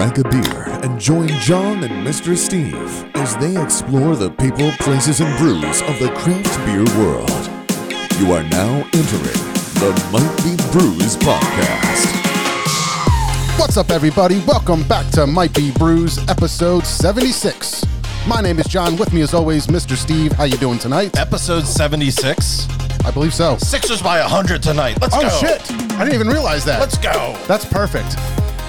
crack a beer and join John and Mr. Steve as they explore the people, places, and brews of the craft beer world. You are now entering the Might Be Brews podcast. What's up, everybody? Welcome back to Might Be Brews, episode 76. My name is John. With me, as always, Mr. Steve. How you doing tonight? Episode 76. I believe so. Sixers by 100 tonight. Let's Oh go. Oh, shit! I didn't even realize that. Let's go. That's perfect.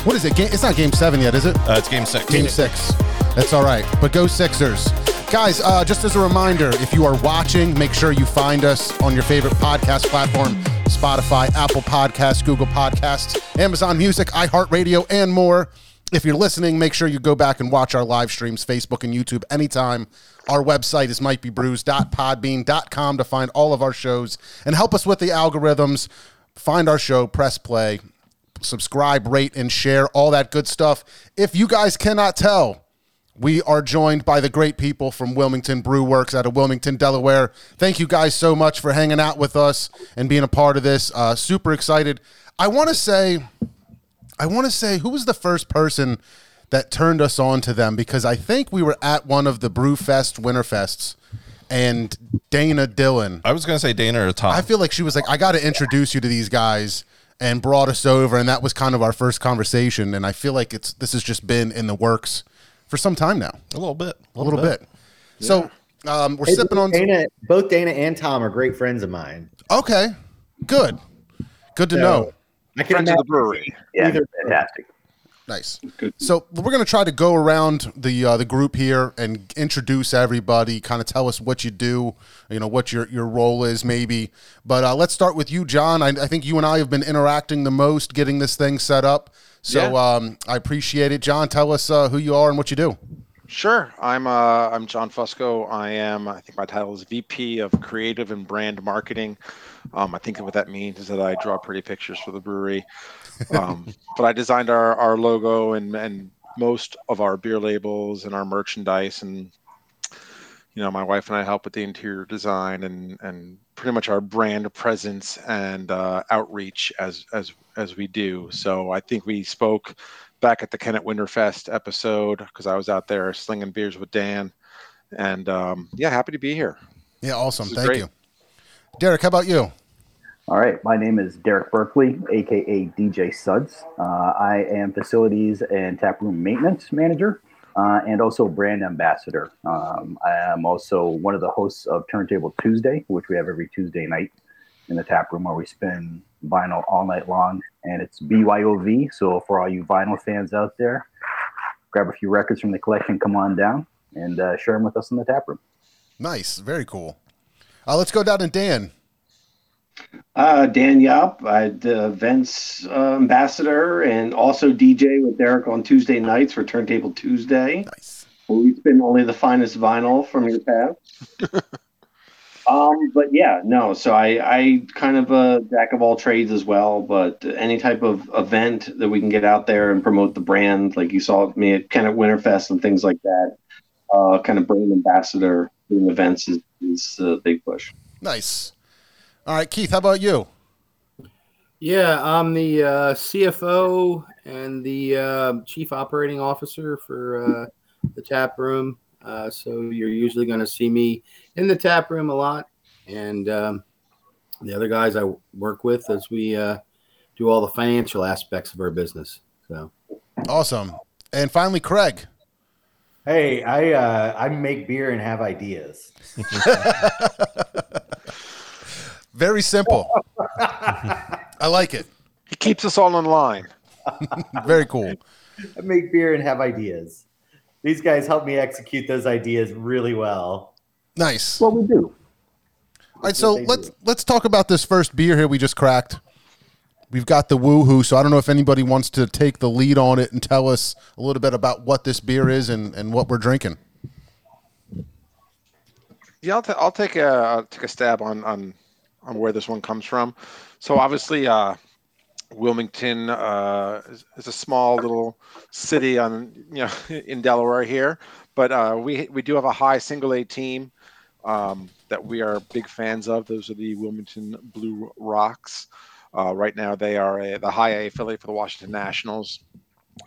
What is it? Ga- It's not Game Seven yet, is it? Uh, it's game six. Game Six. That's all right. But go Sixers, guys. Uh, just as a reminder, if you are watching, make sure you find us on your favorite podcast platform: Spotify, Apple Podcasts, Google Podcasts, Amazon Music, iHeartRadio, and more. If you're listening, make sure you go back and watch our live streams, Facebook and YouTube, anytime. Our website is mightbebrews.podbean.com to find all of our shows and help us with the algorithms. Find our show, press play, subscribe, rate, and share, all that good stuff. If you guys cannot tell, we are joined by the great people from Wilmington Brew Works out of Wilmington, Delaware. Thank you guys so much for hanging out with us and being a part of this. Uh, super excited. I want to say, I want to say, who was the first person that turned us on to them? Because I think we were at one of the Brewfest Winterfests, and Dana Dillon. I was going to say Dana or Tom. I feel like she was like, I got to introduce you to these guys and brought us over. And that was kind of our first conversation. And I feel like it's, this has just been in the works for some time now, a little bit. a little bit. So, um, we're Hey, sipping both on, Dana, both Dana and Tom are great friends of mine. okay, good. Good to So, know. I can Friends of the brewery. Yeah, Either- fantastic. Nice. So we're going to try to go around the uh, the group here and introduce everybody. Kind of tell us what you do, you know, what your your role is, maybe. But uh, let's start with you, John. I, I think you and I have been interacting the most, getting this thing set up. So um, I appreciate it, John. Tell us uh, who you are and what you do. Sure. I'm uh, I'm John Fusco. I am. I think my title is VP of Creative and Brand Marketing. Um, I think what that means is that I draw pretty pictures for the brewery. Um, but I designed our, our logo and and most of our beer labels and our merchandise and you know my wife and I help with the interior design and and pretty much our brand presence and uh, outreach as as as we do. So I think we spoke back at the Kennett Winterfest episode because I was out there slinging beers with Dan, and um, yeah, happy to be here. Yeah, awesome. Thank great. you, Derek. How about you? All right, my name is Derek Berkeley, aka DJ Suds. Uh, I am facilities and taproom maintenance manager, uh, and also brand ambassador. Um, I am also one of the hosts of Turntable Tuesday, which we have every Tuesday night in the tap room where we spin vinyl all night long, and it's BYOV. So for all you vinyl fans out there, grab a few records from the collection, come on down, and uh, share them with us in the tap room. Nice, very cool. Uh, let's go down to Dan. Uh, Dan Yup, I'm the events uh, ambassador and also DJ with Derek on Tuesday nights for Turntable Tuesday. Nice. we spin only the finest vinyl from your past. um, but yeah, no. So I, I kind of a jack of all trades as well. But any type of event that we can get out there and promote the brand, like you saw me at kind of Winterfest and things like that, uh, kind of brand ambassador doing events is, is a big push. Nice. All right, Keith. How about you? Yeah, I'm the uh, CFO and the uh, chief operating officer for uh, the tap room. Uh, so you're usually going to see me in the tap room a lot, and um, the other guys I work with as we uh, do all the financial aspects of our business. So Awesome. And finally, Craig. Hey, I uh, I make beer and have ideas. Very simple. I like it. He keeps us all in line. Very cool. I make beer and have ideas. These guys help me execute those ideas really well. Nice. What we do. All right, so let's do. let's talk about this first beer here we just cracked. We've got the woohoo, so I don't know if anybody wants to take the lead on it and tell us a little bit about what this beer is and, and what we're drinking. Yeah, I'll, ta- I'll take a I'll take a stab on on on where this one comes from. So obviously, uh, Wilmington uh, is, is a small little city on you know in Delaware here, but uh, we we do have a high single A team um, that we are big fans of. Those are the Wilmington Blue Rocks. Uh, right now, they are a, the high A affiliate for the Washington Nationals.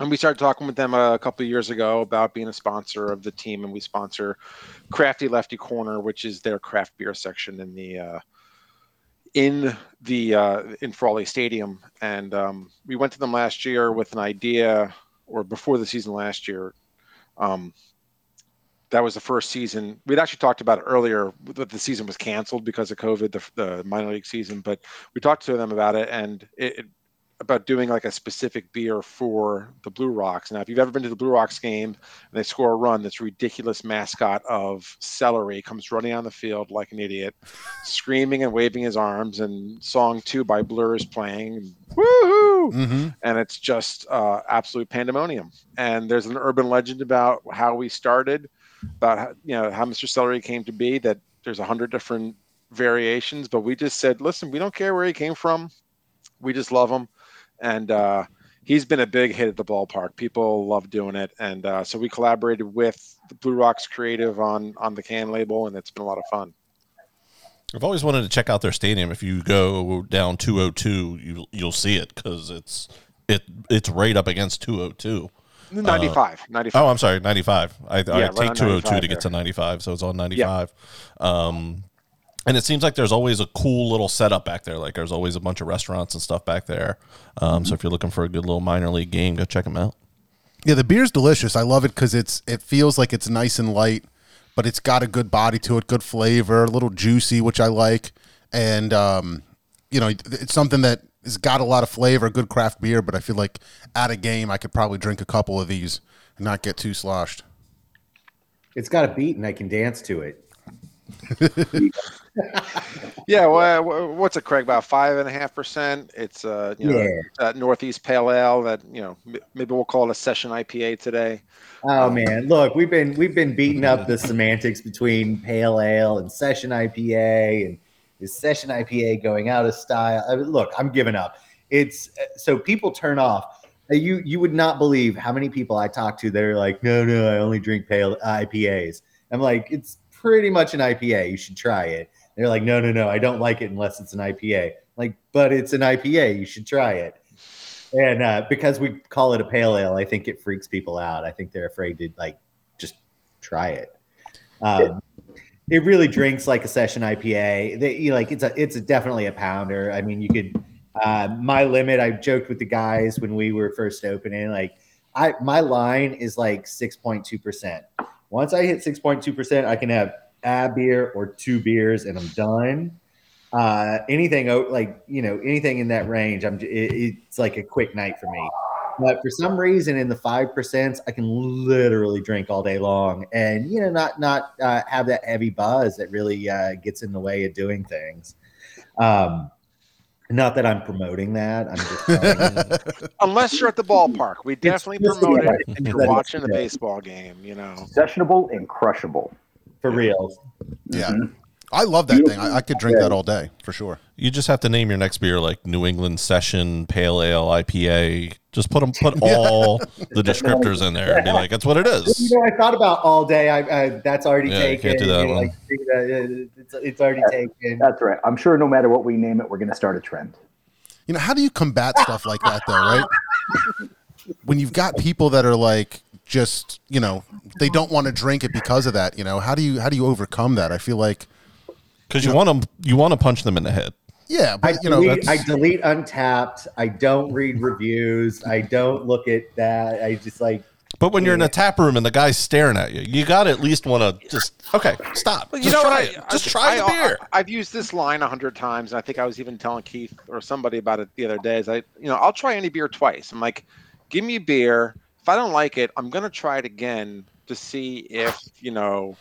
and we started talking with them a couple years ago about being a sponsor of the team, and we sponsor Crafty Lefty Corner, which is their craft beer section in the uh, in the uh, in Frawley Stadium. And um, we went to them last year with an idea, or before the season last year. Um, that was the first season. We'd actually talked about it earlier that the season was canceled because of COVID, the, the minor league season. But we talked to them about it, and it, it about doing like a specific beer for the Blue Rocks. Now, if you've ever been to the Blue Rocks game and they score a run, this ridiculous mascot of celery comes running on the field like an idiot, screaming and waving his arms, and song two by Blur is playing. Woohoo! Mm-hmm. And it's just uh, absolute pandemonium. And there's an urban legend about how we started, about how, you know how Mr. Celery came to be. That there's a hundred different variations, but we just said, listen, we don't care where he came from. We just love him and uh, he's been a big hit at the ballpark. People love doing it, and uh, so we collaborated with the Blue Rocks Creative on on the can label, and it's been a lot of fun. I've always wanted to check out their stadium. If you go down 202, you you'll see it because it's it it's right up against 202. 95, 95. Oh, I'm sorry, 95. I, I take on 202 to 95 get to 95, so it's on 95. Um, and it seems like there's always a cool little setup back there. Like there's always a bunch of restaurants and stuff back there. Um, So if you're looking for a good little minor league game, go check them out. Yeah, the beer's delicious. I love it because it's it feels like it's nice and light, but it's got a good body to it, good flavor, a little juicy, which I like, and um, you know, it's something that has got a lot of flavor, good craft beer. But I feel like at a game, I could probably drink a couple of these and not get too sloshed. It's got a beat and I can dance to it. Yeah, well, what's it, Craig? About five and a half percent. It's uh, you know, Yeah. that Northeast Pale Ale. That you know, maybe we'll call it a session IPA today. Oh man, look, we've been we've been beating up the semantics between pale ale and session IPA, and is session IPA going out of style? I mean, look, I'm giving up. It's so people turn off. Uh, You you would not believe how many people I talk to that are like, no, no, I only drink pale IPAs. I'm like, it's pretty much an IPA. You should try it. They're like, no, no, no, I don't like it unless it's an IPA. Like, but it's an IPA. You should try it. And uh, because we call it a pale ale, I think it freaks people out. I think they're afraid to like just try it. Um, it really drinks like a session IPA. They, like it's a it's a, definitely a pounder. I mean, you could. Uh, my limit. I joked with the guys when we were first opening. Like, I my line is like six point two percent. Once I hit six point two percent, I can have a beer or two beers, and I'm done uh, anything o- like you know anything in that range i'm it, it's like a quick night for me but for some reason in the five percent i can literally drink all day long and you know not not uh, have that heavy buzz that really uh, gets in the way of doing things um not that i'm promoting that i'm just. Unless you're at the ballpark, we definitely promote it. And you're watching a baseball game, you know. Sessionable and crushable. For real Yeah, Mhm. I love that thing. I, I could drink that all day for sure. You just have to name your next beer like New England Session Pale Ale IPA. Just put them, put all the descriptors in there and be like, that's what it is. you know i thought about all day i, I that's already Yeah, taken can't do that one. like, it's, it's already taken That's right. I'm sure no matter what we name it, we're going to start a trend. You know, how do you combat stuff like that though, right? when you've got people that are like just, you know, they don't want to drink it because of that, you know. How do you how do you overcome that? I feel like Because you want them, you want to punch them in the head. yeah, I but you know, delete, I that's, delete Untappd. I don't read reviews. I don't look at that. I just like But when you're in a tap room and the guy's staring at you, you got to at least want to just, okay, stop. But you just know try what? it. I, Just I- try the I, beer. I, have used this line a hundred times, and I think I was even telling Keith or somebody about it the other day. Is I, you know, I'll try any beer twice. I'm like, give me a beer. If I don't like it, I'm gonna try it again to see if you know,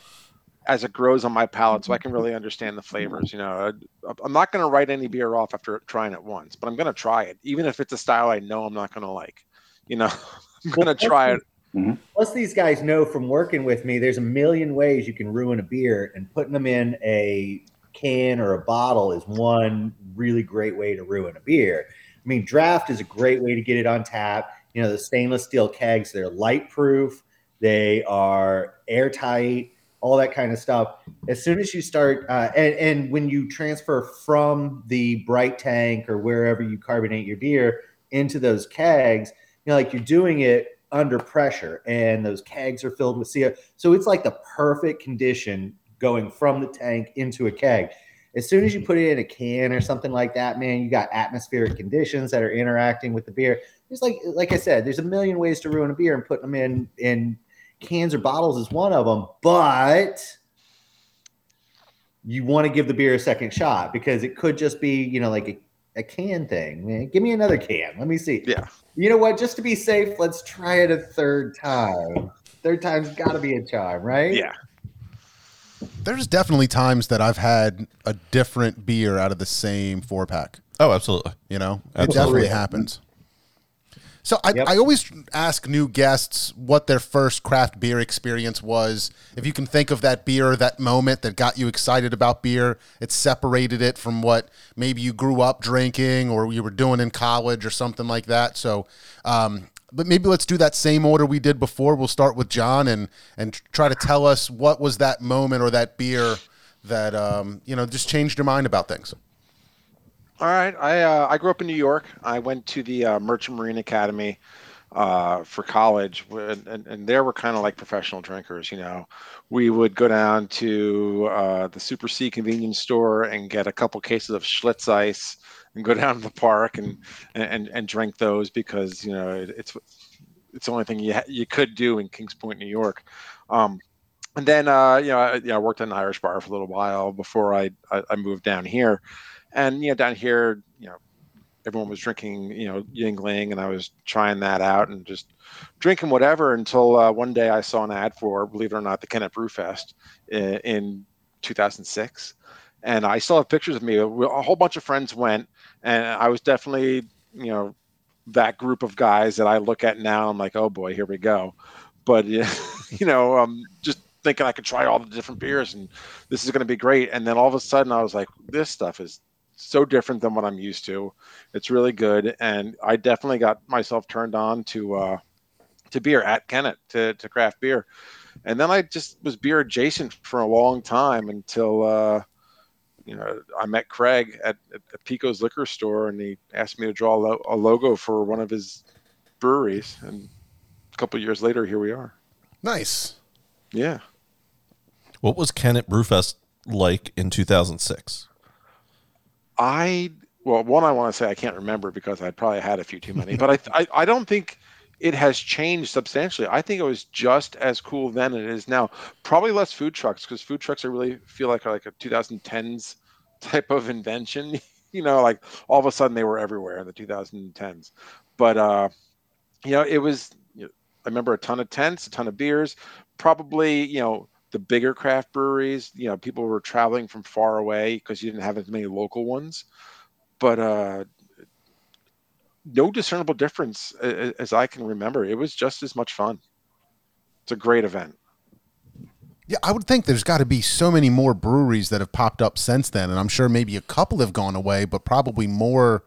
as it grows on my palate, so I can really understand the flavors. You know, I, I'm not gonna write any beer off after trying it once, but I'm gonna try it, even if it's a style I know I'm not gonna like. You know, I'm gonna Well, try it. Mm-hmm. Plus, these guys know from working with me, there's a million ways you can ruin a beer, and putting them in a can or a bottle is one really great way to ruin a beer. I mean, draft is a great way to get it on tap. You know, the stainless steel kegs, they're light proof, they are airtight, all that kind of stuff. As soon as you start, uh, and, and when you transfer from the bright tank or wherever you carbonate your beer into those kegs, you know, like you're doing it under pressure, and those kegs are filled with CO. So it's like the perfect condition going from the tank into a keg. As soon as you mm-hmm. put it in a can or something like that, man, you got atmospheric conditions that are interacting with the beer. There's like, like I said, there's a million ways to ruin a beer, and putting them in in cans or bottles is one of them. But you want to give the beer a second shot because it could just be, you know, like a, a can thing. Man, give me another can. Let me see. Yeah. You know what? Just to be safe, let's try it a third time. Third time's got to be a charm, right? Yeah. There's definitely times that I've had a different beer out of the same four pack. Oh, absolutely. You know, it definitely happens. So I, Yep. I always ask new guests what their first craft beer experience was. If you can think of that beer, that moment that got you excited about beer, it separated it from what maybe you grew up drinking or you were doing in college or something like that. So, um, but maybe let's do that same order we did before. We'll start with John and and try to tell us what was that moment or that beer that um, you know just changed your mind about things. All right. I uh, I grew up in New York. I went to the uh, Merchant Marine Academy uh, for college, and, and, and there we're kind of like professional drinkers. You know, we would go down to uh, the Super C convenience store and get a couple cases of Schlitz ice, and go down to the park and and and drink those because you know it, it's it's the only thing you ha- you could do in Kings Point, New York. Um, and then uh, you know I, you know, I worked in an Irish bar for a little while before I, I I moved down here. And you know down here you know everyone was drinking you know Yuengling and i was trying that out and just drinking whatever until uh, one day i saw an ad for believe it or not the kennett brew fest in, in 2006 and i still have pictures of me. A whole bunch of friends went and i was definitely you know that group of guys that i look at now i'm like oh boy here we go. But you know um, just thinking i could try all the different beers and this is going to be great. And then all of a sudden i was like this stuff is so different than what I'm used to. It's really good, and I definitely got myself turned on to uh, to beer at Kennett to, to craft beer, and then I just was beer adjacent for a long time until uh, you know I met Craig at, at, at Pico's liquor store, and he asked me to draw a, lo- a logo for one of his breweries, and a couple years later, here we are. Nice. Yeah. What was Kennett Brewfest like in 2006? I well, one I want to say I can't remember because I probably had a few too many, but I, I I don't think it has changed substantially. I think it was just as cool then as it is now. Probably less food trucks because food trucks I really feel like are like a 2010s type of invention. you know, like all of a sudden they were everywhere in the 2010s. But uh, you know, it was. You know, I remember a ton of tents, a ton of beers. Probably, you know, the bigger craft breweries. You know, people were traveling from far away because you didn't have as many local ones. But uh, no discernible difference a- a- as I can remember. It was just as much fun. It's a great event. Yeah, I would think there's got to be so many more breweries that have popped up since then, and I'm sure maybe a couple have gone away, but probably more.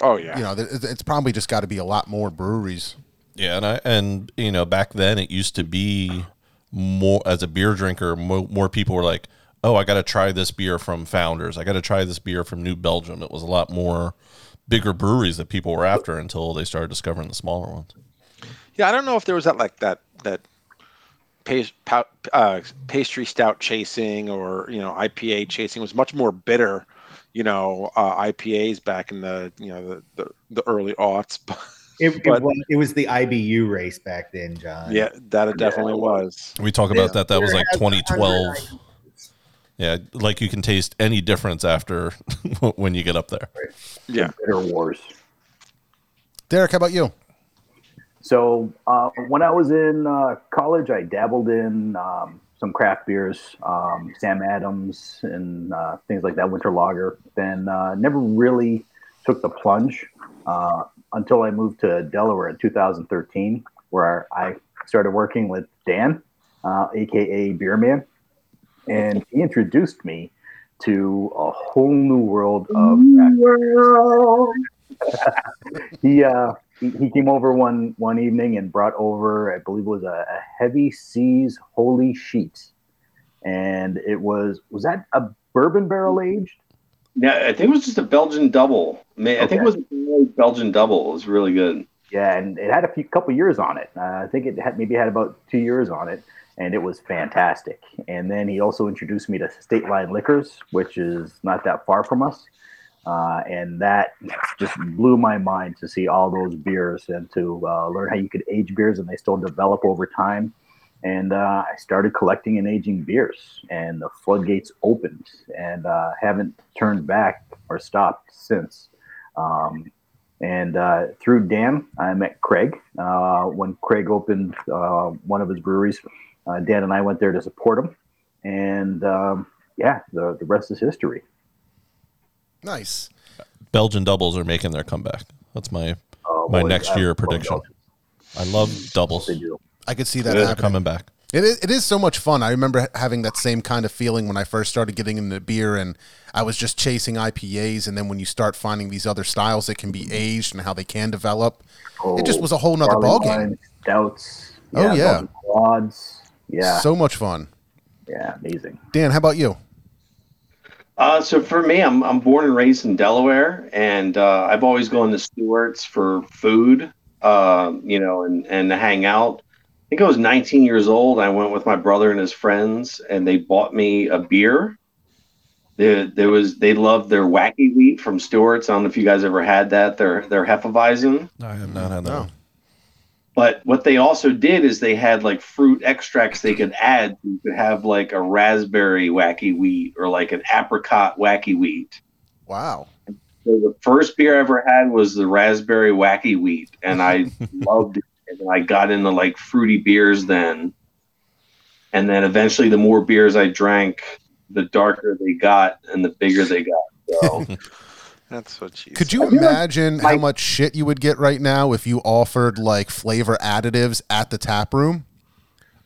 Oh yeah, You know, it's probably just got to be a lot more breweries. Yeah, and I and you know back then it used to be more as a beer drinker, more, more people were like, "Oh, I got to try this beer from Founders. I got to try this beer from New Belgium." It was a lot more bigger breweries that people were after until they started discovering the smaller ones. Yeah, I don't know if there was that like that that pas- uh, pastry stout chasing or you know IPA chasing It was much more bitter. You know uh, IPAs back in the you know the the, the early aughts. It, it, But- was, it was the IBU race back then, John. yeah, that it definitely was. We talk about that. That was like 2012. Yeah, like you can taste any difference after when you get up there. Yeah. Bitter Wars. Derek, how about you? So uh, when I was in uh, college, I dabbled in um, some craft beers, um, Sam Adams and uh, things like that, Winter Lager. Then uh, never really took the plunge uh, until I moved to Delaware in 2013, where I started working with Dan, uh, aka Beer Man, and he introduced me to a whole new world of world. he uh he, he came over one one evening and brought over i believe it was a, a heavy seas holy sheet and it was was that a bourbon barrel aged Yeah, I think it was just a Belgian double. Ma- I think it was a Belgian double. It was really good. Yeah, and it had a few couple years on it. Uh, I think it had maybe had about two years on it, and it was fantastic. And then he also introduced me to State Line Liquors, which is not that far from us. Uh, and that just blew my mind to see all those beers and to uh, learn how you could age beers and they still develop over time. And uh, I started collecting and aging beers, and the floodgates opened, and uh, haven't turned back or stopped since. Um, and uh, through Dan, I met Craig. Uh, when Craig opened one of his breweries, Dan and I went there to support him. And um, yeah, the, the rest is history. Nice. Belgian doubles are making their comeback. That's my Oh, my boy, next I year prediction. Belgians. I love doubles. They do. I could see that They're happening. coming back. It is, it is so much fun. I remember having that same kind of feeling when I first started getting into beer and I was just chasing IPAs. And then when you start finding these other styles that can be aged and how they can develop, it just was a whole nother barley ballgame. wine, Stouts. Oh, yeah. Belgian Quads. Yeah. So much fun. yeah. Amazing. Dan, how about you? Uh, so for me, I'm I'm born and raised in Delaware, and uh, I've always gone to Stewart's for food, uh, you know, and and to hang out. I think I was 19 years old. I went with my brother and his friends, and they bought me a beer. There, there was they loved their wacky wheat from Stewart's. I don't know if you guys ever had that. Their their Hefeweizen. I have not had that. But what they also did is they had like fruit extracts they could add. You could have like a raspberry wacky wheat or like an apricot wacky wheat. Wow. So the first beer I ever had was the raspberry wacky wheat, and I loved it. And I got into like fruity beers then. And then eventually, the more beers I drank, the darker they got and the bigger they got. So That's what she Could said. you I feel like imagine how my- much shit you would get right now if you offered like flavor additives at the tap room?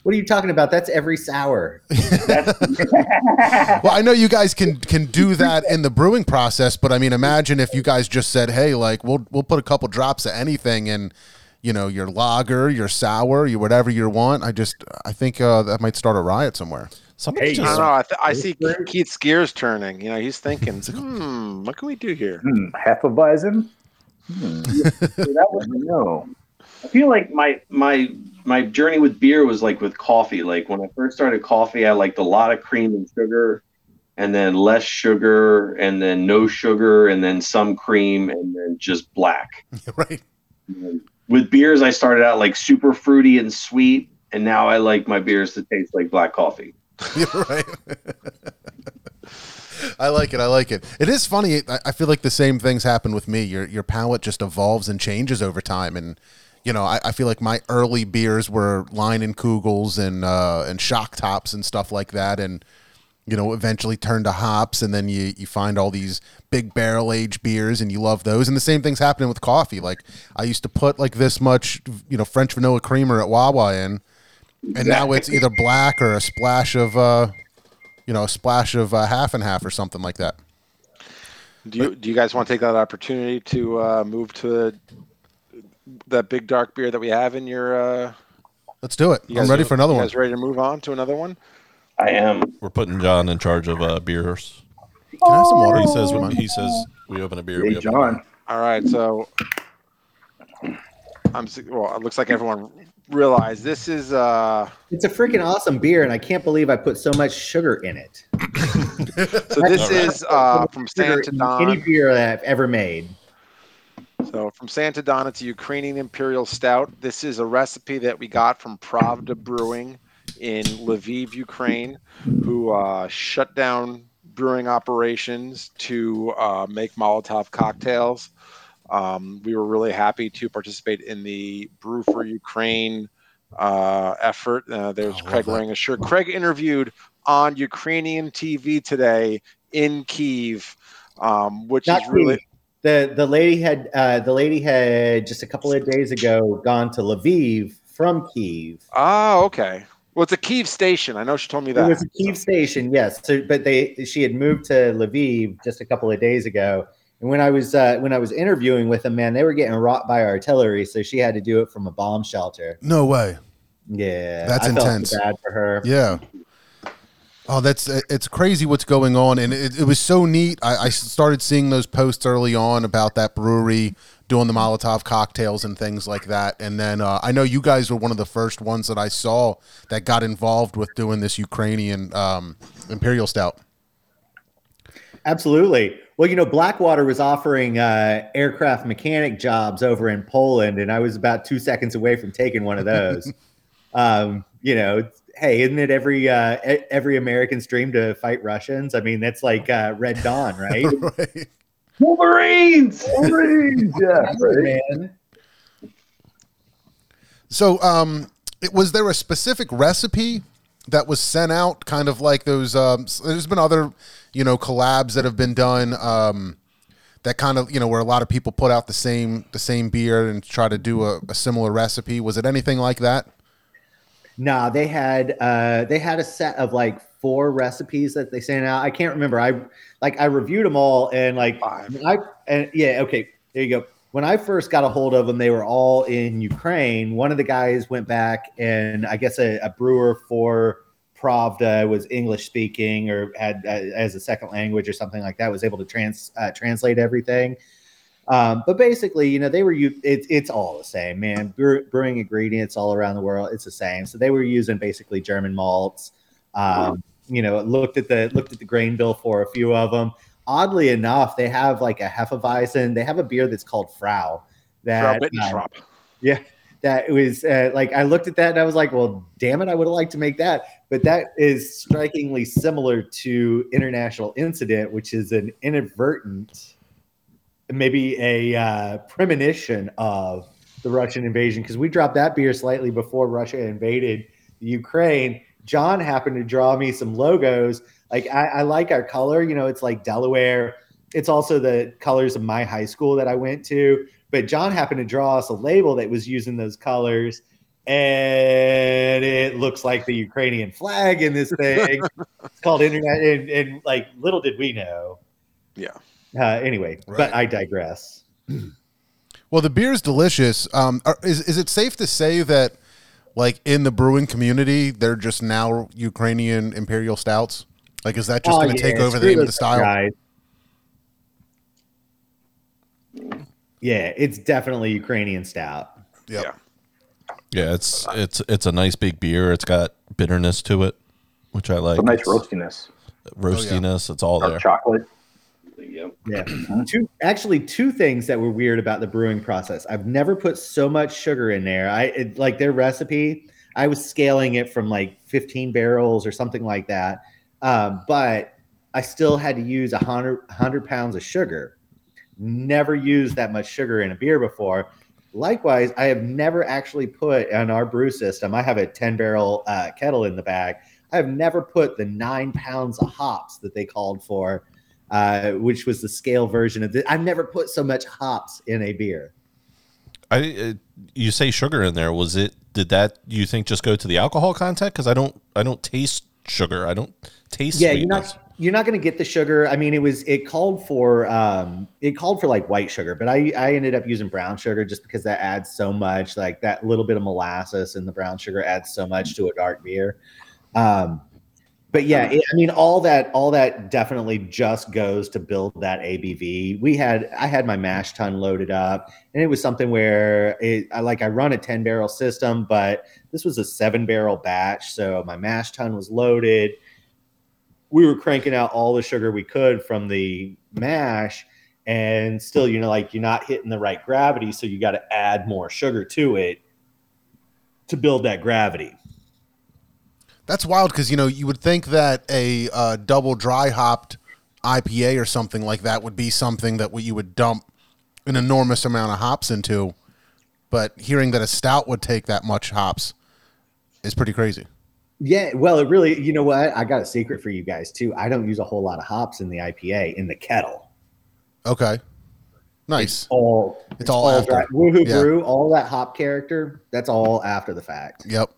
What are you talking about? That's every sour. Well, I know you guys can can do that in the brewing process, but I mean, imagine if you guys just said, "Hey, like we'll we'll put a couple drops of anything in, you know, your lager, your sour, your whatever you want." I just I think uh, that might start a riot somewhere. Somebody Hey, I don't know. I, th- I see Keith's gears turning. You know, he's thinking, hmm, what can we do here? Hmm, Hefeweizen? Hmm. that was no. I feel like my my my journey with beer was like with coffee. Like when I first started coffee, I liked a lot of cream and sugar, and then less sugar, and then no sugar, and then some cream, and then just black. right. With beers, I started out like super fruity and sweet, and now I like my beers to taste like black coffee. Right. I like it. I like it. It is funny. I, I feel like the same things happen with me. Your your palate just evolves and changes over time. And you know, I, I feel like my early beers were Leinenkugels and uh, and shock tops and stuff like that. And you know, eventually turn to hops, and then you you find all these big barrel aged beers, and you love those. And the same thing's happening with coffee. Like I used to put like this much, you know, French vanilla creamer at Wawa in, and now it's either black or a splash of, uh, you know, a splash of uh, half and half or something like that. Do you do you guys want to take that opportunity to uh, move to that big dark beer that we have in your? Uh, Let's do it. I'm guys- ready for another you one. guys ready to move on to another one? I am. we're putting John in charge of uh, beers. Can I have some water? He says Come on. he says we open a beer. we Hey, open. John. All right, so I'm well. It looks like everyone realized this is uh It's a freaking awesome beer, and I can't believe I put so much sugar in it. so this is uh from Santa in Any beer that I've ever made. So from Santa Don, it's a Ukrainian Imperial Stout. This is a recipe that we got from Pravda Brewing in Lviv, Ukraine, who uh, shut down brewing operations to uh, make Molotov cocktails. Um, we were really happy to participate in the Brew for Ukraine uh, effort. Uh, there's Oh, Craig that. wearing a shirt. Craig interviewed on Ukrainian TV today in Kiev, um, which Not is really. Kyiv. the the lady had uh, the lady had just a couple of days ago gone to Lviv from Kiev. Oh, okay. Well, it's a Kiev station. I know she told me that. It that. was a Kiev station, yes. So, but they she had moved to Lviv just a couple of days ago. And when I was uh, when I was interviewing with them, man, they were getting rocked by artillery, so she had to do it from a bomb shelter. No way. Yeah, That's I intense. bad for her. Yeah. Oh, that's it's crazy what's going on, and it, it was so neat. I, I started seeing those posts early on about that brewery doing the Molotov cocktails and things like that. And then uh, I know you guys were one of the first ones that I saw that got involved with doing this Ukrainian um, Imperial Stout. Absolutely. Well, you know, Blackwater was offering uh, aircraft mechanic jobs over in Poland, and I was about two seconds away from taking one of those. um, you know, hey, isn't it every uh, every American's dream to fight Russians? I mean, that's like uh, Red Dawn, right? right. Wolverines, Wolverines, yeah, right. Man. So, um, it, was there a specific recipe that was sent out? Kind of like those. Um, there's been other, you know, collabs that have been done. Um, that kind of you know where a lot of people put out the same the same beer and try to do a, a similar recipe. Was it anything like that? Nah, they had uh, they had a set of like four recipes that they sent out. I can't remember. I like I reviewed them all and like Five. I and yeah, okay, there you go. When I first got a hold of them, they were all in Ukraine. One of the guys went back, and I guess a, a brewer for Pravda was English speaking or had uh, as a second language or something like that. Was able to trans uh, translate everything. Um, but basically, you know, they were u- it's it's all the same, man. Brew, brewing ingredients all around the world, it's the same. So they were using basically German malts. Um, you know, looked at the looked at the grain bill for a few of them. Oddly enough, they have like a Hefeweizen. They have a beer that's called Frau. Frau That um, yeah, that was uh, like I looked at that and I was like, well, damn it, I would have liked to make that. But that is strikingly similar to International Incident, which is an inadvertent, maybe a uh, premonition of the Russian invasion because we dropped that beer slightly before Russia invaded Ukraine. John happened to draw me some logos. Like I, I like our color, you know, it's like Delaware. It's also the colors of my high school that I went to. But John happened to draw us a label that was using those colors, and it looks like the Ukrainian flag in this thing. it's called Internet, and, and like little did we know. Yeah. Uh, anyway, Right. but I digress. Well, the beer is delicious. Um, are, is is it safe to say that, like in the brewing community, they're just now Ukrainian imperial stouts? Like, is that just Oh, going to take over the name of the style? guys. Yeah, it's definitely Ukrainian stout. Yep. Yeah. Yeah, it's it's it's a nice big beer. It's got bitterness to it, which I like. Some nice It's roastiness. roastiness. It's all Dark there. chocolate. Yep. Yeah. two actually two things that were weird about the brewing process. I've never put so much sugar in there. I it, like their recipe. I was scaling it from like 15 barrels or something like that. Um, but I still had to use a hundred hundred pounds of sugar. Never used that much sugar in a beer before. Likewise, I have never actually put on our brew system. I have a 10 barrel uh, kettle in the back. I have never put the nine pounds of hops that they called for uh, which was the scale version of this. I've never put so much hops in a beer. I uh, you say sugar in there. Was it? Did that you think just go to the alcohol content? Because I don't I don't taste sugar. I don't taste. Yeah, you're not you're not going to get the sugar. I mean, it was it called for um it called for like white sugar, but I I ended up using brown sugar just because that adds so much. Like that little bit of molasses and the brown sugar adds so much to a dark beer. Um, but yeah, it, I mean, all that all that definitely just goes to build that ABV. We had I had my mash tun loaded up, and it was something where it I like I run a ten barrel system, but this was a seven barrel batch, so my mash tun was loaded. We were cranking out all the sugar we could from the mash, and still, you know, like you're not hitting the right gravity, so you got to add more sugar to it to build that gravity. That's wild because you know you would think that a uh, double dry hopped IPA or something like that would be something that you would dump an enormous amount of hops into, but hearing that a stout would take that much hops is pretty crazy. Yeah, well, it really, you know what? I got a secret for you guys too. I don't use a whole lot of hops in the IPA in the kettle. Okay, nice. All It's all after. dry. Woohoo Yeah. brew, all that hop character. That's all after the fact. Yep.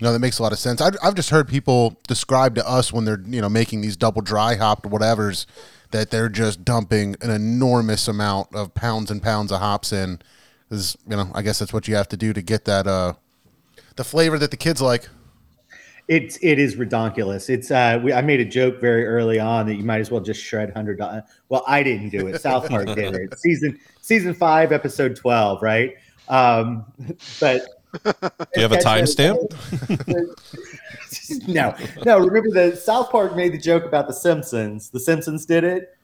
No, that makes a lot of sense. I've, I've just heard people describe to us when they're you know making these double dry hopped whatevers that they're just dumping an enormous amount of pounds and pounds of hops in. Is you know I guess that's what you have to do to get that uh the flavor that the kids like. It's it is redonkulous. It's uh, we, I made a joke very early on that you might as well just shred hundred. Well, I didn't do it. South Park did it. Season season five, episode twelve, right? Um, but Do you have a timestamp? no, no. Remember the South Park made the joke about the Simpsons. The Simpsons did it.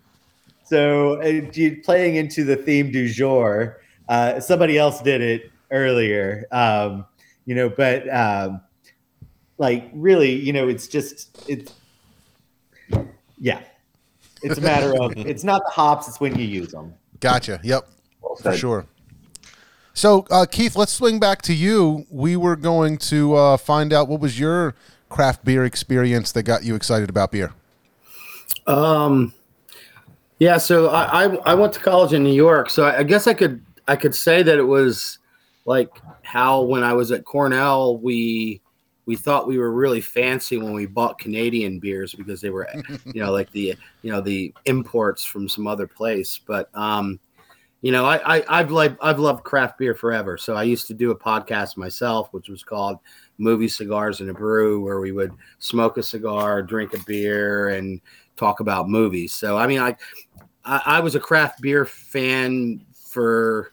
So uh, playing into the theme du jour, uh, somebody else did it earlier. Um, you know, but um, like really, you know, it's just it's yeah. It's a matter of it's not the hops; it's when you use them. Gotcha. Yep. Well For sure. So, uh, Keith, let's swing back to you. We were going to uh, find out what was your craft beer experience that got you excited about beer. Um, yeah. So I, I I went to college in New York, so I, I guess I could I could say that it was like how when I was at Cornell we we thought we were really fancy when we bought Canadian beers because they were you know like the you know the imports from some other place, but um. You know, I, I I've like I've loved craft beer forever. So I used to do a podcast myself, which was called Movie Cigars and a Brew, where we would smoke a cigar, drink a beer, and talk about movies. So I mean, I I, I was a craft beer fan for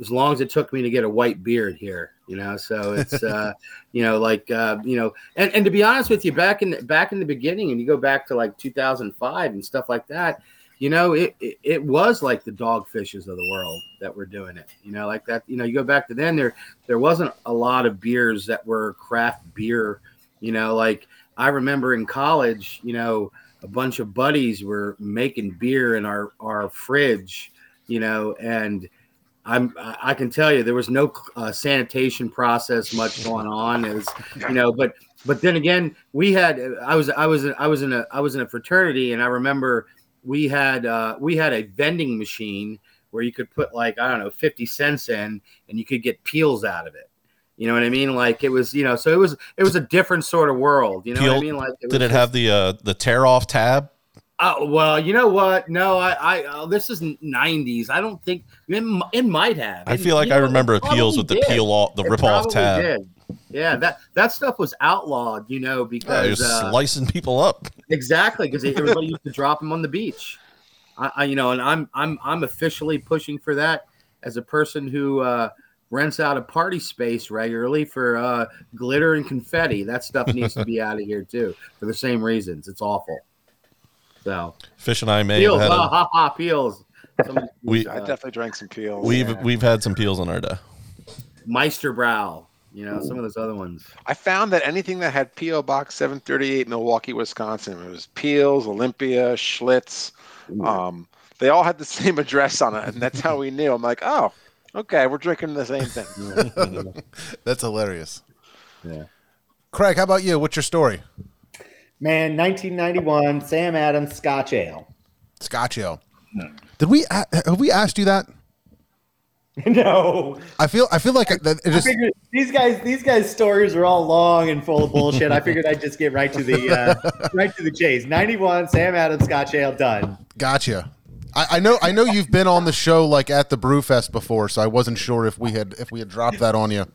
as long as it took me to get a white beard here. You know, so it's uh, you know like uh, you know, and and to be honest with you, back in back in the beginning, and you go back to like 2005 and stuff like that. You know, it, it it was like the dogfishes of the world that were doing it. You know, like that. You know, you go back to then there there wasn't a lot of beers that were craft beer. You know, like I remember in college, you know, a bunch of buddies were making beer in our our fridge, you know, and I'm I can tell you there was no uh, sanitation process much going on. It was, you know, but but then again, we had I was I was I was in a I was in a fraternity, and I remember we had uh, we had a vending machine where you could put like I don't know fifty cents in, and you could get Piels out of it. You know what I mean? Like it was, you know, so it was it was a different sort of world. You know what I mean? Like Did was it just- have the uh, the tear off tab? Oh well, you know what? No, I, I, uh, this is '90s. I don't think it, it might have. I It- feel like you I know, remember it appeals with the did. peel off, the It rip off probably tab. did. Yeah, that that stuff was outlawed, you know, Yeah, you're because uh, slicing people up. exactly because everybody used to drop them on the beach. I, I, you know, and I'm I'm I'm officially pushing for that as a person who uh, rents out a party space regularly for uh, glitter and confetti. That stuff needs to be out of here too for the same reasons. It's awful. So Fish and I may Piels, have had ha a, ha ha, Piels. Somebody- we I definitely drank some Piels. we've yeah. we've had some Piels on our day. Meister Brau, you know, some of those other ones. I found that anything that had PO Box 738 Milwaukee, Wisconsin, it was Piels, Olympia, Schlitz. Um, they all had the same address on it, and that's how we knew. I'm like, oh, okay, we're drinking the same thing. That's hilarious. Yeah. Craig, how about you? What's your story? Man, 1991, Sam Adams Scotch Ale. Scotch ale. Did we have we asked you that? no, I feel I feel like that it just figured these guys these guys' stories are all long and full of bullshit. I figured I'd just get right to the uh, right to the chase. 91, Sam Adams Scotch Ale done. gotcha. I, I know I know you've been on the show like at the Brewfest before, so I wasn't sure if we had if we had dropped that on you.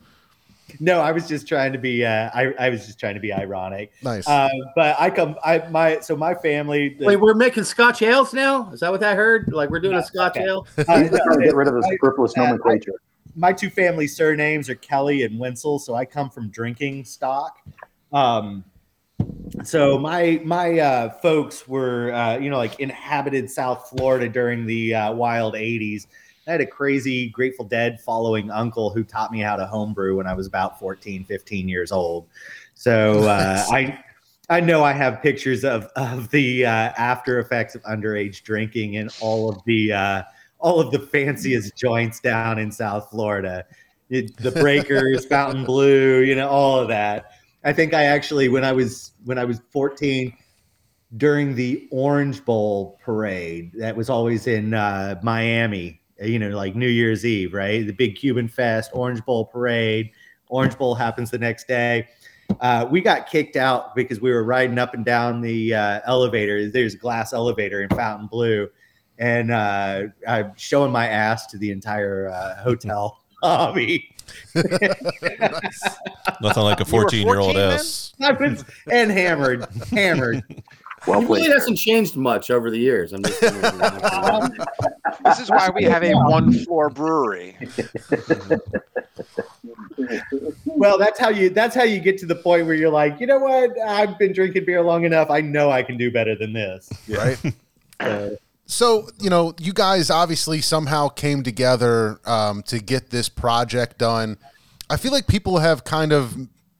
No, I was just trying to be. Uh, I, I was just trying to be ironic. Nice. Uh, but I come. I my so my family. Wait, we're making Scotch ales now? Is that what I heard? Like we're doing a Scotch okay. ale? uh, He's trying to get rid of the I- superfluous uh, I- nomenclature. my two family surnames are Kelly and Wenzel, so I come from drinking stock. Um, so my my uh, folks were uh, you know like inhabited South Florida during the uh, wild '80s. I had a crazy Grateful Dead following uncle who taught me how to homebrew when I was about 14, 15 years old. So uh, I I know I have pictures of of the uh, after effects of underage drinking and all of the uh, all of the fanciest joints down in South Florida. It, the Breakers, Fontainebleau, you know, all of that. I think I actually when I was when I was 14 during the Orange Bowl parade that was always in uh, Miami, you know, like New Year's Eve, right? The big Cuban Fest, Orange Bowl parade. Orange Bowl happens the next day. Uh, we got kicked out because we were riding up and down the uh, elevator. There's a glass elevator in Fontainebleau, and uh, I'm showing my ass to the entire uh, hotel lobby. Nothing like a You were 14 year old 14 then? Was and hammered, hammered. Well It really hasn't changed much over the years. I'm just This is why we have a one floor brewery. Well, that's how you that's how you get to the point where you're like, you know what? I've been drinking beer long enough. I know I can do better than this. right? So, So, you know, you guys obviously somehow came together um, to get this project done. I feel like people have kind of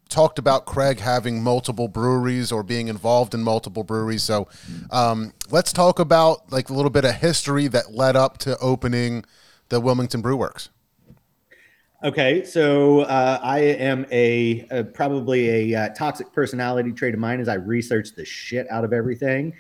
talked about Craig having multiple breweries or being involved in multiple breweries. So, um, let's talk about like a little bit of history that led up to opening the Wilmington Brew Works. Okay, so uh, I am a, a probably a uh, toxic personality trait of mine is I research the shit out of everything.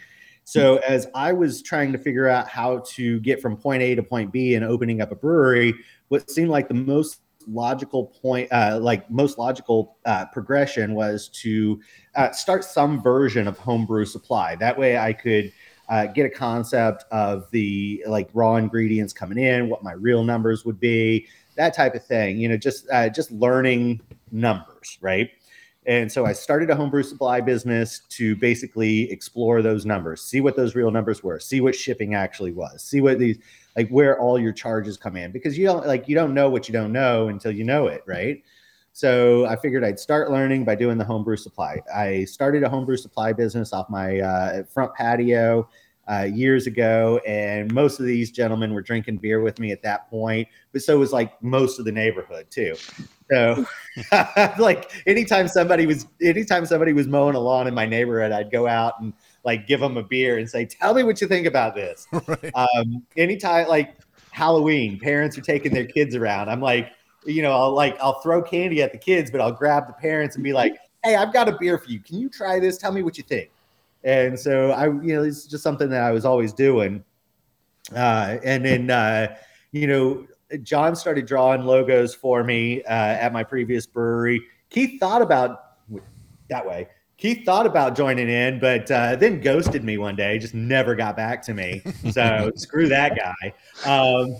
So as I was trying to figure out how to get from point A to point B and opening up a brewery, what seemed like the most logical point, uh, like most logical uh, progression, was to uh, start some version of homebrew supply. That way, I could uh, get a concept of the like raw ingredients coming in, what my real numbers would be, that type of thing. You know, just uh, just learning numbers, right? And so I started a homebrew supply business to basically explore those numbers, see what those real numbers were, see what shipping actually was, see what these like where all your charges come in because you don't like you don't know what you don't know until you know it, right? So I figured I'd start learning by doing the homebrew supply. I started a homebrew supply business off my uh, front patio uh, years ago, and most of these gentlemen were drinking beer with me at that point. But so was like most of the neighborhood too. So, like anytime somebody was anytime somebody was mowing a lawn in my neighborhood, I'd go out and like give them a beer and say, "Tell me what you think about this." um, anytime like Halloween, parents are taking their kids around. I'm like, you know, I'll like I'll throw candy at the kids, but I'll grab the parents and be like, "Hey, I've got a beer for you. Can you try this? Tell me what you think." And so I, you know, it's just something that I was always doing. Uh, and then, uh, you know, John started drawing logos for me uh, at my previous brewery. Keith thought about that way. Keith thought about joining in, but uh, then ghosted me one day. Just never got back to me. So screw that guy. Um,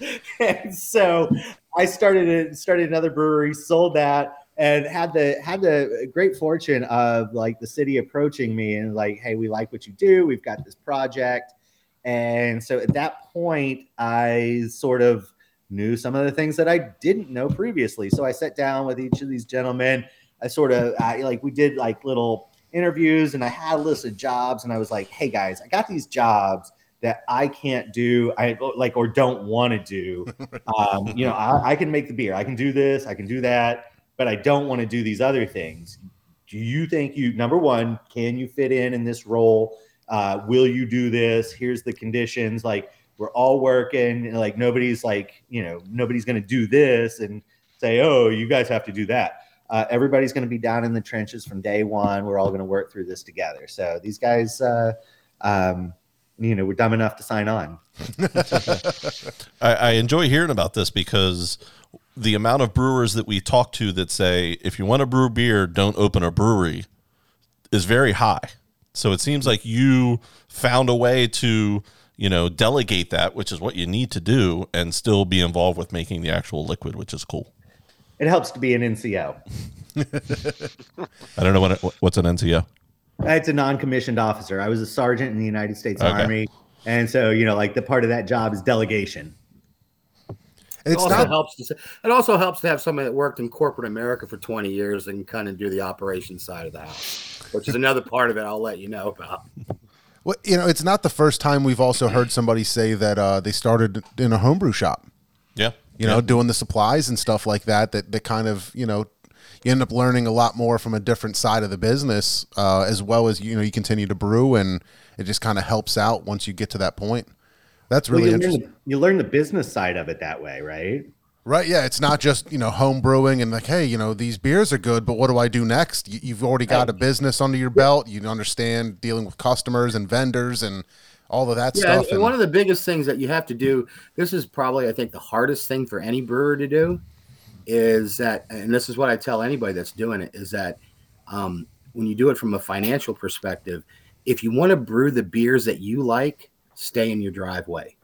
and so I started a, started another brewery, sold that, and had the had the great fortune of like the city approaching me and like, hey, we like what you do. We've got this project, and so at that point, I sort of knew some of the things that I didn't know previously. So I sat down with each of these gentlemen. I sort of I, like we did like little interviews, and I had a list of jobs, and I was like, hey guys, I got these jobs that I can't do, I like or don't want to do. Um, you know, I, I can make the beer, I can do this, I can do that, but I don't want to do these other things. Do you think you number one, can you fit in in this role? Uh, will you do this? Here's the conditions. Like we're all working, and like nobody's like you know nobody's going to do this and say, oh, you guys have to do that. Uh, everybody's going to be down in the trenches from day one. We're all going to work through this together. So these guys, uh, um, you know, were dumb enough to sign on. I, I enjoy hearing about this because the amount of brewers that we talk to that say, if you want to brew beer, don't open a brewery is very high. So it seems like you found a way to, you know, delegate that, which is what you need to do, and still be involved with making the actual liquid, which is cool. It helps to be an NCO. I don't know what it, what's an NCO. It's a non-commissioned officer. I was a sergeant in the United States Okay. Army, and so you know, like the part of that job is delegation. And It also not helps to it also helps to have somebody that worked in corporate America for 20 years and kind of do the operations side of the house, which is another part of it I'll let you know about. well, you know, it's not the first time we've also heard somebody say that uh, they started in a homebrew shop. Yeah. You know, doing the supplies and stuff like that, that, that kind of, you know, you end up learning a lot more from a different side of the business, uh, as well as, you know, you continue to brew and it just kind of helps out once you get to that point. That's Well, really you, learn interesting. the, you learn the business side of it that way, right? Right. Yeah. It's not just, you know, home brewing and like, hey, you know, these beers are good, but what do I do next? You, you've already got a business under your belt. You understand dealing with customers and vendors and all of that Yeah, stuff. and, and one of the biggest things that you have to do, this is probably, I think, the hardest thing for any brewer to do is that, and this is what I tell anybody that's doing it, is that um, when you do it from a financial perspective, if you want to brew the beers that you like, stay in your driveway.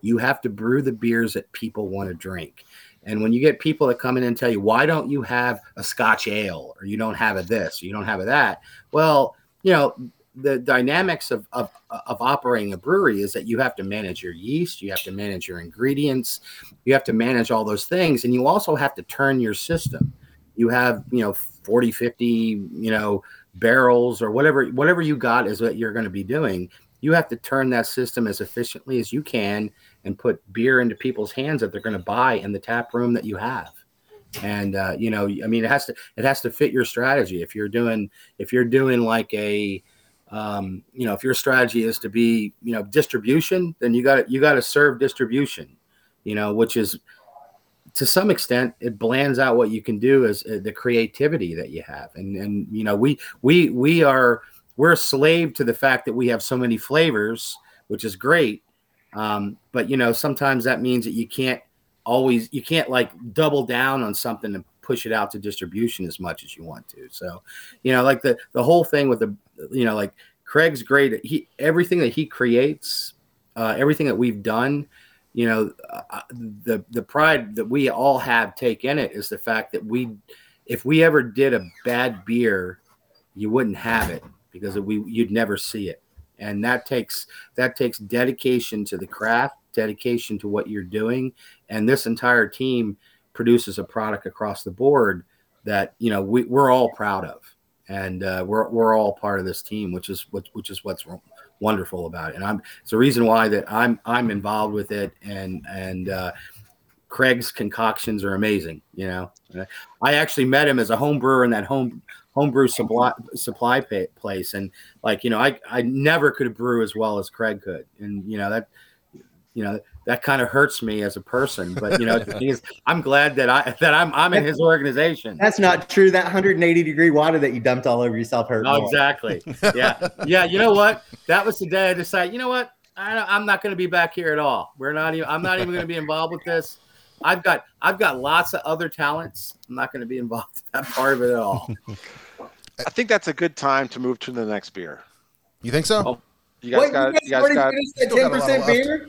You have to brew the beers that people want to drink. And when you get people that come in and tell you, why don't you have a Scotch ale or you don't have a this, or you don't have a that? Well, you know, the dynamics of, of, of operating a brewery is that you have to manage your yeast, you have to manage your ingredients, you have to manage all those things. And you also have to turn your system. You have, you know, 40, 50, you know, barrels or whatever, whatever you got is what you're going to be doing. You have to turn that system as efficiently as you can and put beer into people's hands that they're going to buy in the tap room that you have and uh, you know i mean it has to it has to fit your strategy if you're doing if you're doing like a um, you know if your strategy is to be you know distribution then you got you got to serve distribution you know which is to some extent it blands out what you can do as uh, the creativity that you have. And and you know we we we are we're a slave to the fact that we have so many flavors which is great. Um, but you know, sometimes that means that you can't always you can't like double down on something push it out to distribution as much as you want to. So, you know, like the the whole thing with the you know, like Craig's great. He everything that he creates, uh, everything that we've done, you know, uh, the the pride that we all have take in it is the fact that we, if we ever did a bad beer, you wouldn't have it because we you'd never see it and that takes that takes dedication to the craft dedication to what you're doing and this entire team produces a product across the board that you know we, we're all proud of. And uh, we're, we're all part of this team which is what which is what's wonderful about it. And i'm it's the reason why that i'm i'm involved with it. And and uh, craig's concoctions are amazing you know? I actually met him as a home brewer in that home homebrew supply supply place, and like you know, I I never could brew as well as Craig could, and you know that you know that kind of hurts me as a person. But you know, is, I'm glad that I that I'm I'm in his organization. That's not true. That 180 degree water that you dumped all over yourself hurt. Oh, exactly. Yeah, yeah. You know what? That was the day I decided. You know what? I, am not going to be back here at all. We're not even. I'm not even going to be involved with this. I've got I've got lots of other talents. I'm not going to be involved in that part of it at all. I think that's a good time to move to the next beer. You think so? Oh, you guys Wait, got you guys, got ten percent beer.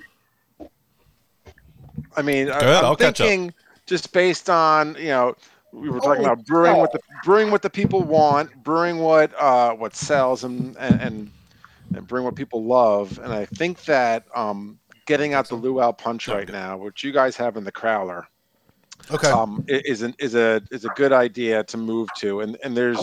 I mean, I, am thinking just based on you know we were talking oh, about brewing oh. what the brewing what the people want, brewing what uh, what sells, and and and, and brewing what people love. And I think that um, getting out the luau punch right now, which you guys have in the crowler, okay, um, is an, is a is a good idea to move to. And and there's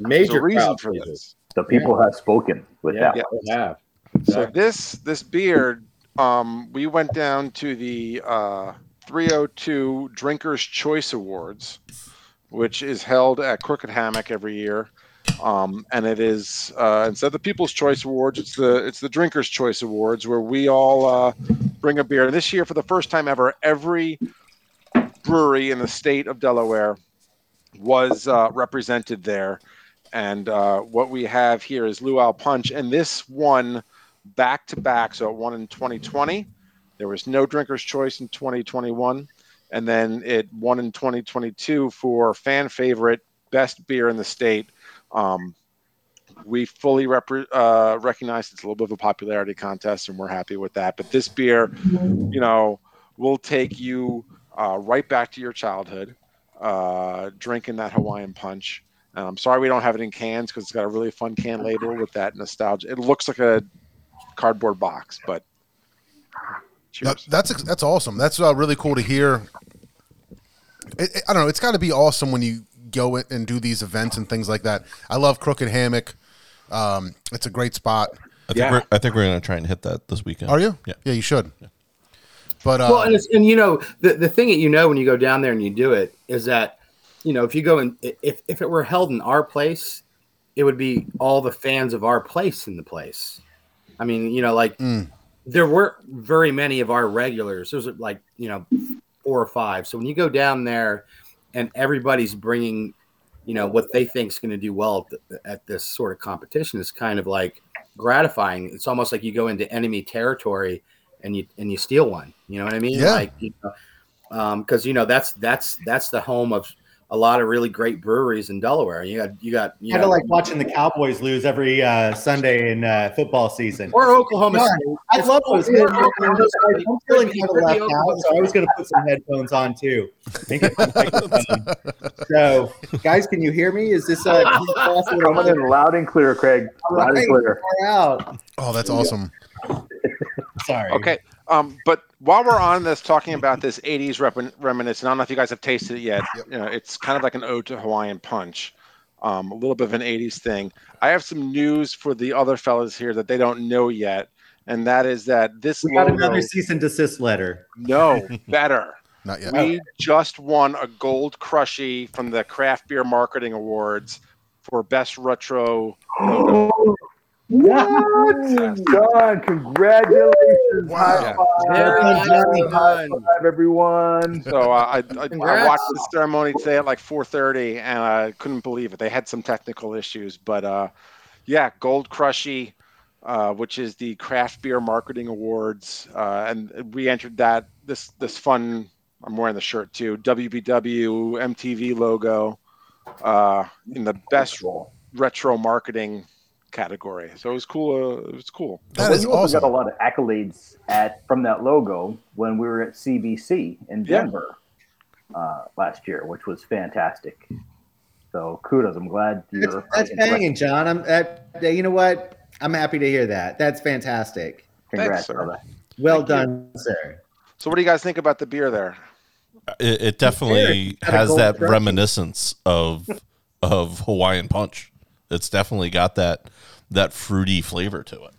major reason for this. The people have spoken with yeah, that. Yeah, have. Exactly. So this this beer, um, we went down to the uh, 302 Drinkers Choice Awards, which is held at Crooked Hammock every year. Um, and it is uh, instead of the People's Choice Awards, it's the it's the Drinkers Choice Awards where we all uh, bring a beer. And This year, for the first time ever, every brewery in the state of Delaware was uh, represented there. And uh, what we have here is Luau Punch, and this won back to back. So it won in 2020. There was no Drinker's Choice in 2021, and then it won in 2022 for fan favorite best beer in the state. Um, we fully rep- uh, recognize it's a little bit of a popularity contest, and we're happy with that. But this beer, you know, will take you uh, right back to your childhood, uh, drinking that Hawaiian punch. And I'm sorry we don't have it in cans because it's got a really fun can label with that nostalgia. It looks like a cardboard box, but that, that's that's awesome. That's uh, really cool to hear. It, it, I don't know. It's got to be awesome when you go and do these events and things like that. I love Crooked Hammock. Um, it's a great spot. I think yeah. we're I think we're gonna try and hit that this weekend. Are you? Yeah. Yeah, you should. Yeah. But uh, well, and, and you know the the thing that you know when you go down there and you do it is that you know, if you go and if if it were held in our place, it would be all the fans of our place in the place. I mean, you know, like mm. there weren't very many of our regulars. There's like you know four or five. So when you go down there, and everybody's bringing, you know, what they think is going to do well at, the, at this sort of competition is kind of like gratifying. It's almost like you go into enemy territory and you and you steal one. You know what I mean? Yeah. Like, you know, because um, you know that's that's that's the home of a lot of really great breweries in Delaware. You got you got you Kind of like watching the Cowboys lose every uh, Sunday in uh, football season. or Oklahoma Yeah, State. I It's love cool. those. Or I'm Oklahoma State. feeling kind of could left Oklahoma out, so I was going to put some headphones on too. Make it the microphone. so, guys, can you hear me? Is this uh, Coming in loud and clear, Craig. Loud and clear. out? Oh, that's awesome. Sorry. Okay. Um, but while we're on this, talking about this '80s rep- reminiscent, I don't know if you guys have tasted it yet. You know, it's kind of like an ode to Hawaiian Punch, um, a little bit of an '80s thing. I have some news for the other fellas here that they don't know yet, and that is that this We got logo, another cease and desist letter. no better. Not yet. We just won a gold crushie from the Craft Beer Marketing Awards for best retro logo. What? John, congratulations. Wow. High five. Very High High done. five, everyone. So uh, I, I, I watched the ceremony today at like 4:30, and I couldn't believe it. They had some technical issues, but uh, yeah, Gold Crushie, uh, which is the Craft Beer Marketing Awards, uh, and we entered that this this fun. I'm wearing the shirt too. WBW MTV logo uh, in the best retro marketing category. So it was cool. Uh, it was cool. That Well, is you also got a lot of accolades at from that logo when we were at CBC in Yeah. Denver uh, last year, which was fantastic. So kudos. I'm glad That's, you're that's banging, John. I'm. That, you know what? I'm happy to hear that. That's fantastic. Congrats, sir. Well Thank you. done, sir. So what do you guys think about the beer there? It, it definitely has that trophy. reminiscence of of Hawaiian Punch. It's definitely got that that fruity flavor to it.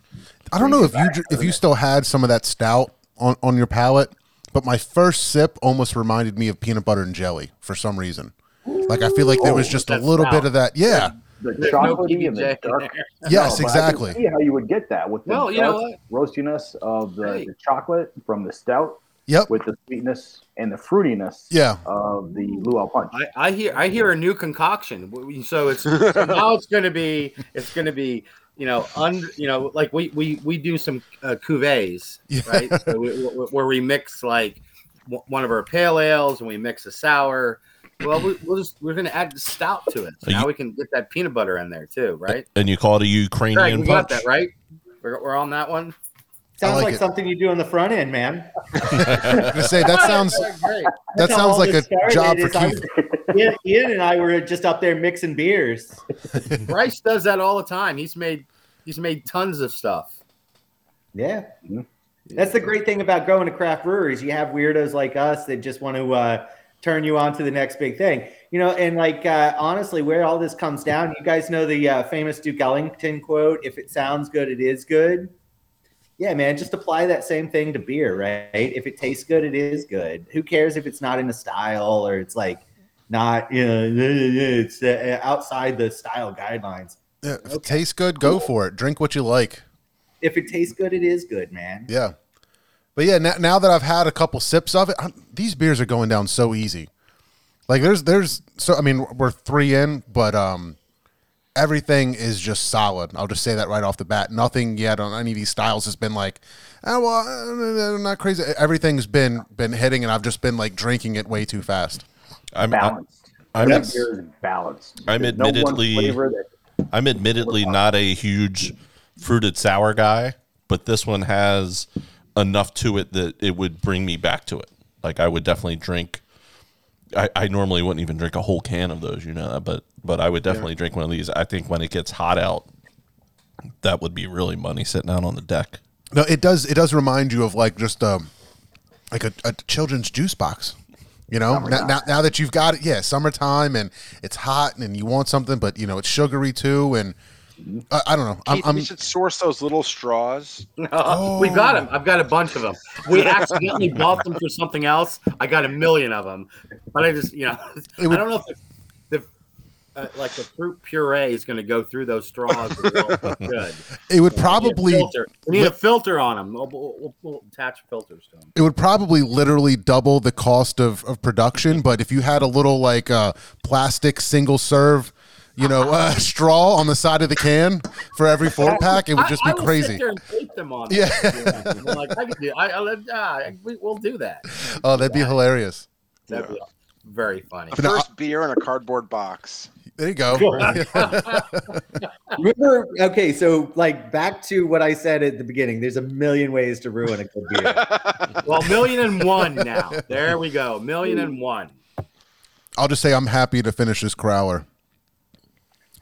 I don't know if you if you still had some of that stout on, on your palate, but my first sip almost reminded me of peanut butter and jelly for some reason. Like I feel like there was just a little bit of that. Yeah. The There's no and the dark. Yes, No, but I exactly. see how you would get that with the Well, you know roastiness of the, Hey. the chocolate from the stout Yep. with the sweetness and the fruitiness Yeah. of the luau punch. I, I hear I hear a new concoction. So it's so now it's going to be it's going to be you know under you know like we we we do some uh, cuvées Yeah. right so we, we- where we mix like w- one of our pale ales and we mix a sour. Well, we, we'll just we're going to add the stout to it. So now you- we can get that peanut butter in there too, right? And you call it a Greg, Ukrainian we got punch. that right. We're, we're on that one. Sounds like like, something you do on the front end, man. I'm gonna say that sounds that sounds like a job for Keith. Ian, Ian and I were just up there mixing beers. Bryce does that all the time. He's made he's made tons of stuff. Yeah. That's the great thing about going to craft breweries. You have weirdos like us that just want to uh, turn you on to the next big thing. You know, and like uh, honestly, where all this comes down, you guys know the uh, famous Duke Ellington quote: "If it sounds good, it is good." Yeah, man, just apply that same thing to beer, right? If it tastes good, it is good. Who cares if it's not in a style or it's like not, you know, it's uh, outside the style guidelines. Yeah, if it tastes good, go for it. Drink what you like. If it tastes good, it is good, man. Yeah. But yeah, now, now that I've had a couple sips of it, I'm, these beers are going down so easy. Like there's there's so I mean we're three in, but um everything is just solid. I'll just say that right off the bat. Nothing yet on any of these styles has been like, oh well, uh, not crazy. Everything's been been hitting, and I've just been like drinking it way too fast. I'm, I'm, balanced. I'm, that beer is balanced. I'm There's no admittedly- flavor that I'm admittedly not a huge fruited sour guy, but this one has enough to it that it would bring me back to it. Like I would definitely drink. I, I normally wouldn't even drink a whole can of those, you know, but but I would definitely drink one of these. I think when it gets hot out, that would be really money sitting out on the deck. No, it does. It does remind you of like just um, like a, a children's juice box. You know, now, now, now that you've got it, yeah, summertime and it's hot and you want something, but you know it's sugary too, and I, I don't know. I'm, I'm we should source those little straws. we got them. I've got a bunch of them. We accidentally bought them for something else. I got a million of them, but I just, you know, It would- I don't know if the, the uh, like the fruit puree is going to go through those straws. Good. it would We need a probably. We need a filter on them. We'll, we'll, we'll, we'll attach filters to them. it would probably literally double the cost of, of production. But if you had a little like uh, plastic single serve, you know, uh, straw on the side of the can for every four pack, it would just I, be I crazy. Sit there and tape them on. Yeah. like I could do. I, I, ah, we, we'll do that. Oh, that'd be hilarious. That'd be- very funny. But no, First beer in a cardboard box. There you go. Remember, okay, so like back to what I said at the beginning. There's a million ways to ruin a good beer. Well, million and one now. There we go. Million and one. I'll just say I'm happy to finish this crowler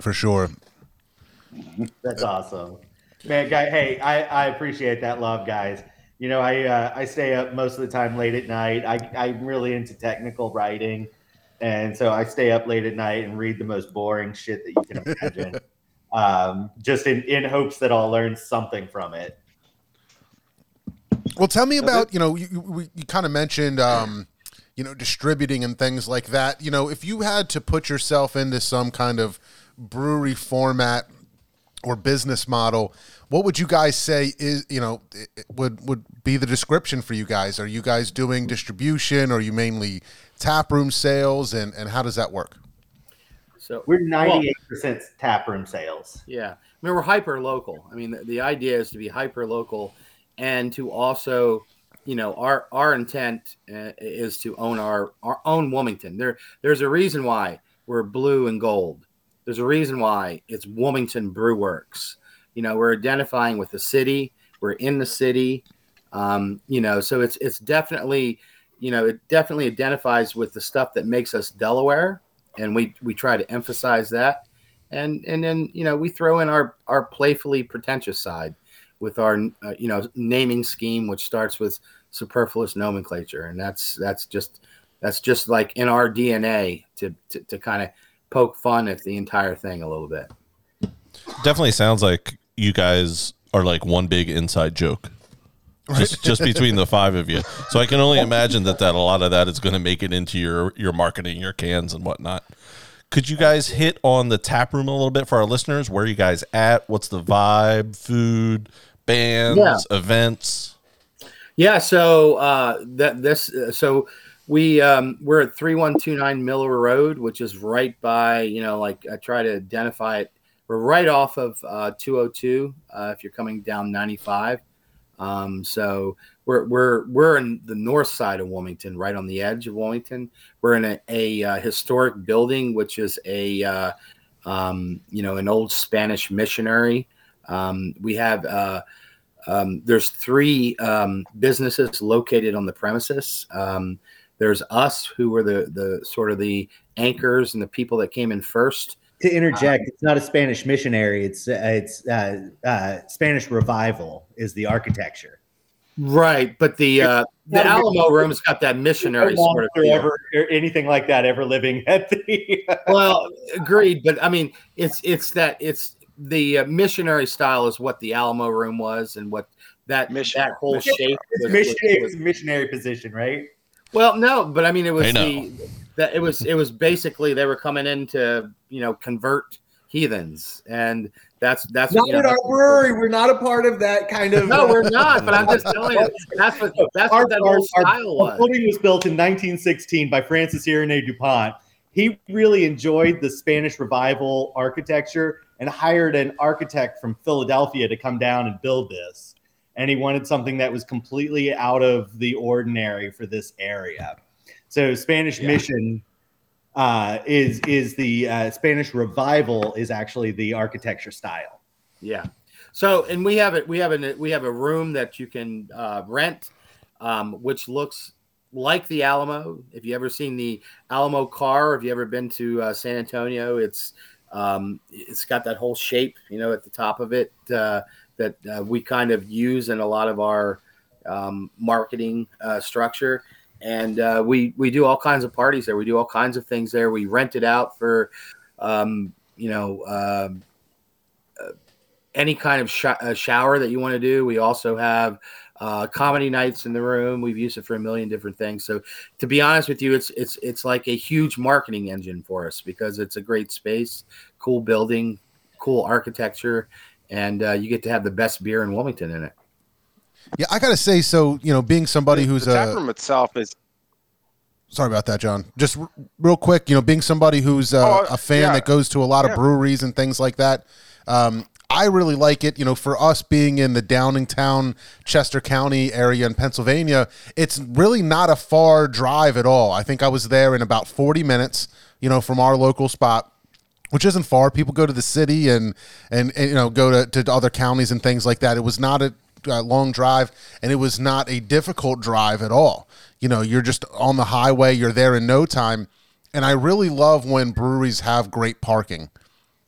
for sure. That's awesome, man. Guy, hey, I, I appreciate that love, guys. You know, I uh, I stay up most of the time late at night. I I'm really into technical writing, and so I stay up late at night and read the most boring shit that you can imagine, um, just in in hopes that I'll learn something from it. Well, tell me about you know you, you, you kind of mentioned um, you know distributing and things like that. You know, if you had to put yourself into some kind of brewery format or business model, what would you guys say is you know it- it would would be the description for you guys? Are you guys doing distribution? Or are you mainly tap room sales? And and how does that work? So We're 98 percent tap room sales. Yeah, I mean we're hyper local. I mean the, the idea is to be hyper local, and to also, you know, our our intent uh, is to own our our own Wilmington. There there's a reason why we're blue and gold. There's a reason why it's Wilmington Brew Works. You know, we're identifying with the city. We're in the city. Um, you know, so it's it's definitely, you know, it definitely identifies with the stuff that makes us Delaware, and we we try to emphasize that and and then you know we throw in our our playfully pretentious side with our uh, you know naming scheme which starts with superfluous nomenclature and that's that's just that's just like in our dna to to, to kind of poke fun at the entire thing a little bit Definitely sounds like you guys are like one big inside joke. Just just between the five of you. So I can only imagine that that a lot of that is going to make it into your your marketing, your cans and whatnot. Could you guys hit on the tap room a little bit for our listeners? Where are you guys at? What's the vibe? Food, bands, Yeah. events? Yeah, so uh, that this uh, so we um, we're at three one two nine Miller Road, which is right by you know like I try to identify it. We're right off of uh, two hundred two uh, if you're coming down ninety five. Um, so we're we're we're in the north side of Wilmington, right on the edge of Wilmington. We're in a, a uh, historic building, which is a uh, um, you know an old Spanish missionary. Um, we have uh, um, there's three um, businesses located on the premises. Um, there's us, who were the the sort of the anchors and the people that came in first. To interject, it's not a Spanish missionary. It's uh, it's uh, uh, Spanish revival is the architecture. Right, but the uh, the Alamo Room's got that missionary No sort of monster ever or anything like that ever living at the. well, agreed, but I mean, it's it's that it's the uh, missionary style is what the Alamo Room was, and what that Mission- that whole shape. It's was- missionary, was- it's missionary position, right? Well, no, but I mean, it was They know. the that it was it was basically they were coming in to you know convert heathens, and that's that's Not you know, at our brewery. We're not a part of that kind of. No, we're uh, not. But I'm just telling you, that's what that's Our- what that our- whole our style was. building was built in 1916 by Francis Irenee du Pont. He really enjoyed the Spanish Revival architecture and hired an architect from Philadelphia to come down and build this. And he wanted something that was completely out of the ordinary for this area. So Spanish Yeah. Mission uh, is is the uh, Spanish Revival is actually the architecture style. Yeah. So, and we have it. We have a we have a room that you can uh, rent, um, which looks like the Alamo. If you ever seen the Alamo car, if you ever been to uh, San Antonio, it's um, it's got that whole shape, you know, at the top of it uh, that uh, we kind of use in a lot of our um, marketing uh, structure. And uh, we we do all kinds of parties there. We do all kinds of things there. We rent it out for, um, you know. Um, any kind of sh- uh, shower that you want to do. We also have uh, comedy nights in the room. We've used it for a million different things. So, to be honest with you, it's it's it's like a huge marketing engine for us because it's a great space, cool building, cool architecture, and uh, you get to have the best beer in Wilmington in it. Yeah, I gotta say, so you know, being somebody who's the tap a room itself is sorry about that, John. Just r- real quick, you know, being somebody who's a, Oh, a fan yeah. that goes to a lot of Yeah. breweries and things like that. Um, I really like it. You know, for us being in the Downingtown, Chester County area in Pennsylvania, it's really not a far drive at all. I think I was there in about 40 minutes, you know, from our local spot which isn't far. People go to the city and and, and you know go to, to other counties and things like that. It was not a, long drive, and it was not a difficult drive at all. You know, you're just on the highway. You're there in no time, and I really love when breweries have great parking.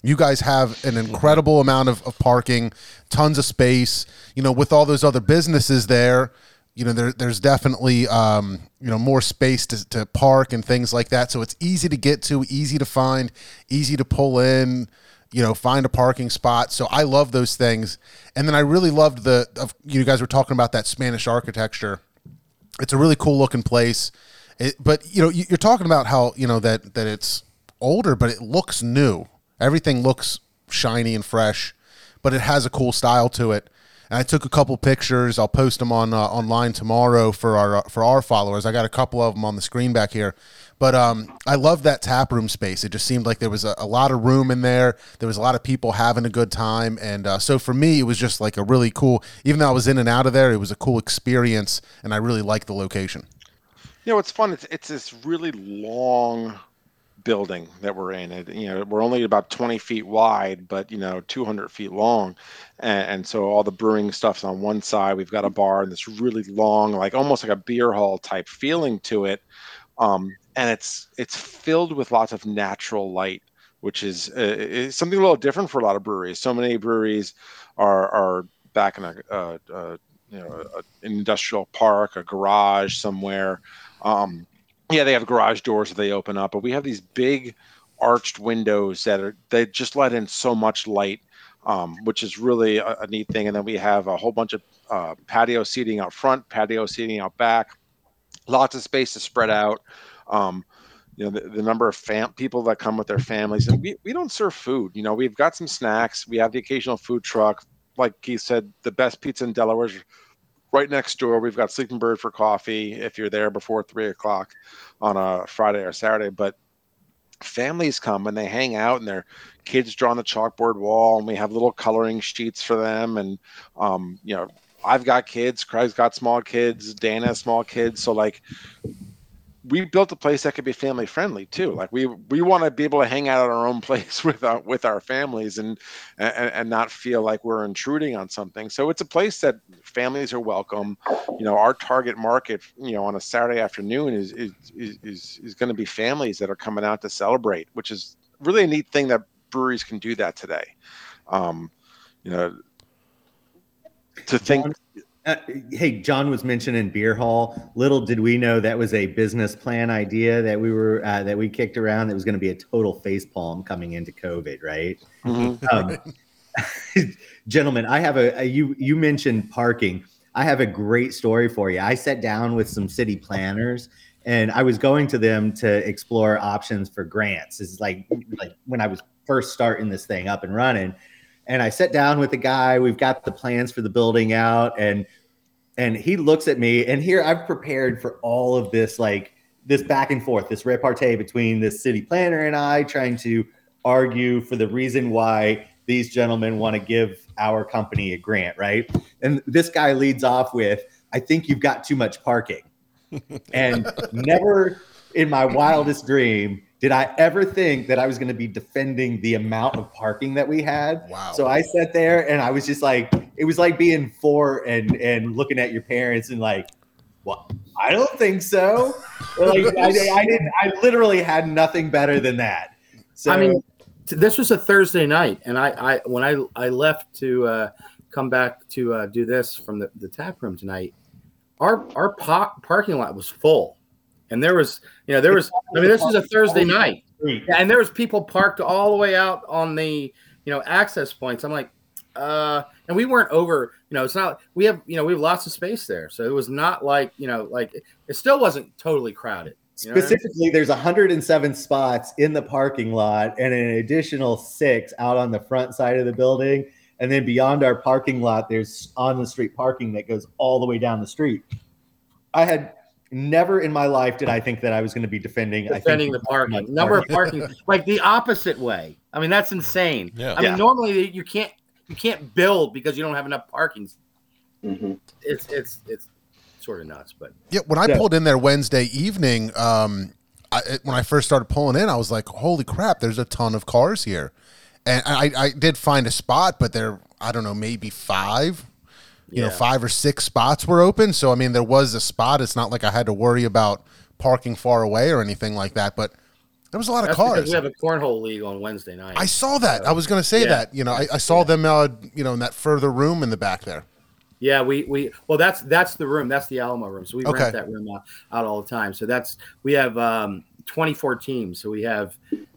You guys have an incredible amount of, of parking, tons of space. You know, with all those other businesses there, you know there, there's definitely um, you know more space to, to park and things like that. So it's easy to get to easy to find easy to pull in you know find a parking spot. So i love those things. And then i really loved the of, you guys were talking about that spanish architecture. It's a really cool looking place. It, but you know you, you're talking about how you know that that it's older but it looks new. Everything looks shiny and fresh but it has a cool style to it and I took a couple pictures. I'll post them on uh, online tomorrow for our for our followers. I got a couple of them on the screen back here. But um, I love that tap room space. It just seemed like there was a, a, lot of room in there. There was a lot of people having a good time, and uh, so for me, it was just like a really cool. Even though I was in and out of there, it was a cool experience, and I really liked the location. You know, it's fun. It's it's this really long building that we're in. It, you know, we're only about 20 feet wide, but you know, 200 feet long, and, and, so all the brewing stuff's on one side. We've got a bar and this really long, like almost like a beer hall type feeling to it, um, and it's it's filled with lots of natural light, which is, uh, is something a little different for a lot of breweries. So many breweries are are back in a, you know an industrial park, a garage somewhere. Um, yeah, they have garage doors that they open up, but we have these big arched windows that are they just let in so much light, um, which is really a, a, neat thing. And then we have a whole bunch of uh, patio seating out front, patio seating out back, lots of space to spread out. Um, you know the, the number of fam- people that come with their families and we, we don't serve food you know we've got some snacks we have the occasional food truck like keith said the best pizza in delaware right next door we've got sleeping bird for coffee if you're there before three o'clock on a friday or saturday but families come and they hang out and their kids draw on the chalkboard wall and we have little coloring sheets for them and um, you know i've got kids craig's got small kids dana small kids so like we built a place that could be family friendly too. Like we we want to be able to hang out at our own place with our with our families and, and and not feel like we're intruding on something. So it's a place that families are welcome. You know, our target market, you know, on a Saturday afternoon is is is is going to be families that are coming out to celebrate, which is really a neat thing that breweries can do that today. Um, you know, to think uh, hey, John was mentioning beer hall. Little did we know that was a business plan idea that we were uh, that we kicked around. That was going to be a total face palm coming into COVID, right? Mm-hmm. Um, gentlemen, I have a, a you you mentioned parking. I have a great story for you. I sat down with some city planners and I was going to them to explore options for grants. Is like like when I was first starting this thing up and running and I sat down with the guy. We've got the plans for the building out, and and he looks at me. And here I've prepared for all of this, like this back and forth, this repartee between this city planner and I, trying to argue for the reason why these gentlemen want to give our company a grant, right? And this guy leads off with, "I think you've got too much parking," and never in my wildest dream did I ever think that I was going to be defending the amount of parking that we had? Wow. So I sat there and I was just like, it was like being four and and looking at your parents and like, well, I don't think so. like I, I didn't. I literally had nothing better than that. So I mean, this was a Thursday night, and I, I when I I left to uh, come back to uh, do this from the, the tap room tonight, our our po- parking lot was full and there was, you know, there was. I mean, this was a Thursday night, and there was people parked all the way out on the, you know, access points. I'm like, uh, and we weren't over. You know, it's not. We have, you know, we have lots of space there, so it was not like, you know, like it still wasn't totally crowded. You know Specifically, I mean? there's 107 spots in the parking lot and an additional six out on the front side of the building. And then beyond our parking lot, there's on the street parking that goes all the way down the street. I had never in my life did I think that I was going to be defending defending the parking number of parking like the opposite way. I mean that's insane. Yeah. I mean normally you can't you can't build because you don't have enough parking. Mhm. It's it's it's sort of nuts, but Yeah, when I Yeah. pulled in there Wednesday evening, um, I, when I first started pulling in, I was like, "Holy crap! There's a ton of cars here," and I, I did find a spot, but there, I don't know, maybe five, you know, five or six spots were open. So I mean, there was a spot. It's not like I had to worry about parking far away or anything like that. But there was a lot of that's because cars. we have a cornhole league on Wednesday night. I saw that. I was going to say Yeah. that. You know, I, I saw them, uh, you know, in that further room in the back there. Yeah, we we well that's that's the room. That's the Alamo room. So we Okay. rent that room out, out all the time. So that's we have um 24 teams. So we have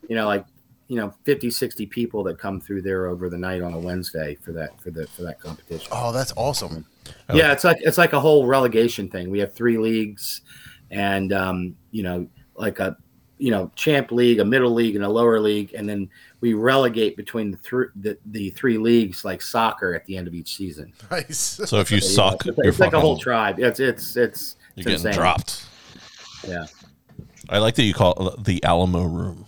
you know like you know 50 60 people that come through there over the night on a Wednesday for that for the for that competition. Oh, that's awesome. yeah, it's like it's like a whole relegation thing. We have three leagues and um you know like a you know champ league, a middle league and a lower league and then we relegate between the three the, the three leagues like soccer at the end of each season. Nice. So if you So, yeah, suck, it's, you're it's like a whole tribe. It's it's it's You're it's getting insane. dropped. Yeah. I like that you call it the Alamo Room.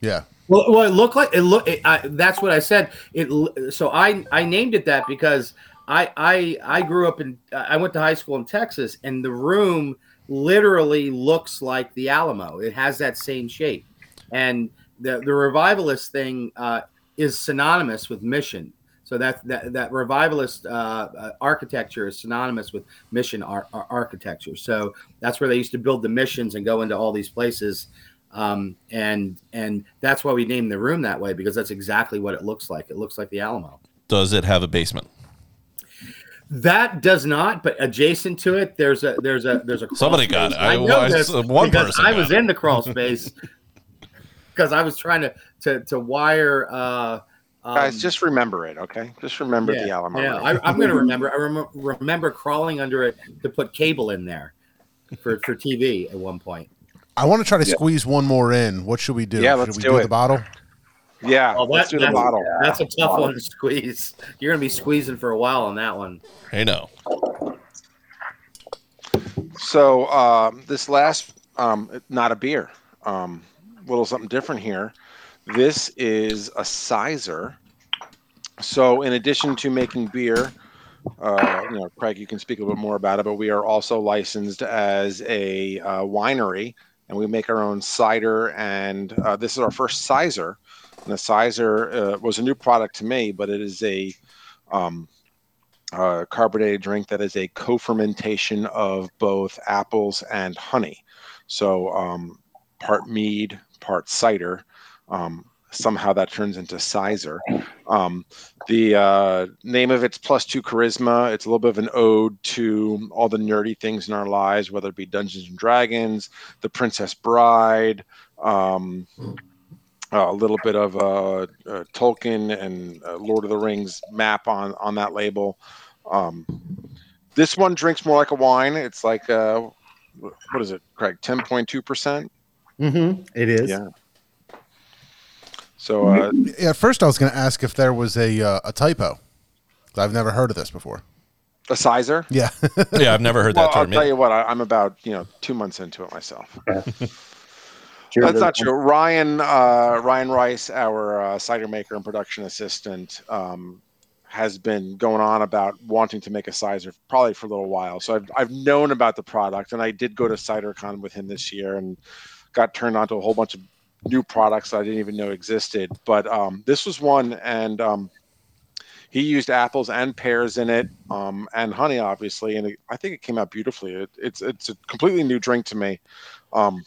Yeah. Well, well, it looked like it look. It, I, that's what I said. It so I I named it that because I I I grew up in I went to high school in Texas and the room literally looks like the Alamo. It has that same shape, and the the revivalist thing uh, is synonymous with mission. So that that that revivalist uh, uh, architecture is synonymous with mission ar- ar- architecture. So that's where they used to build the missions and go into all these places um, and and that's why we named the room that way because that's exactly what it looks like. It looks like the Alamo. Does it have a basement? That does not, but adjacent to it, there's a there's a there's a crawl Somebody space. got it. I- know I- this one because person I was it. in the crawl space because I was trying to to to wire. Uh, um, Guys, just remember it, okay? Just remember the Alamo. Yeah, I, I'm going to remember. I rem- remember crawling under it to put cable in there for for TV at one point. I want to try to Yeah. squeeze one more in. What should we do? Yeah, should let's we do do it. the bottle? yeah, Oh, let's do the that's- bottle. That's a tough one to squeeze. You're going to be squeezing for a while on that one. Hey, no. So um, this last, um, not a beer, um, little something different here. This is a cyser. So in addition to making beer, uh, you know, Craig, you can speak a little bit more about it, but we are also licensed as a uh, winery, and we make our own cider. And uh, this is our first cyser. And the cyser uh, was a new product to me, but it is a um, carbonated drink that is a co-fermentation of both apples and honey. So um, part mead, part cider. Um, somehow that turns into cyser. Um, the uh, name of it's Plus Two Charisma. It's a little bit of an ode to all the nerdy things in our lives, whether it be Dungeons and Dragons, The Princess Bride. Um, a little bit of uh, uh, Tolkien and uh, Lord of the Rings map on on that label. Um, this one drinks more like a wine. It's like uh, what is it, Craig? Ten point two percent. Mm-hmm. It is. Yeah. So uh, at first I was going to ask if there was a uh, a typo. I've never heard of this before. a cyser. Yeah. Yeah, I've never heard Well, that I'll tell yet. you what. I, I'm about you know two months into it myself. Cheers, That's not true. Ryan uh, Ryan Rice, our uh, cider maker and production assistant, um, has been going on about wanting to make a cider probably for a little while. So I've I've known about the product, and I did go to CiderCon with him this year and got turned on to a whole bunch of new products I didn't even know existed. But um, this was one, and um, he used apples and pears in it, um, and honey, obviously, and it, I think it came out beautifully. It, it's it's a completely new drink to me. Um,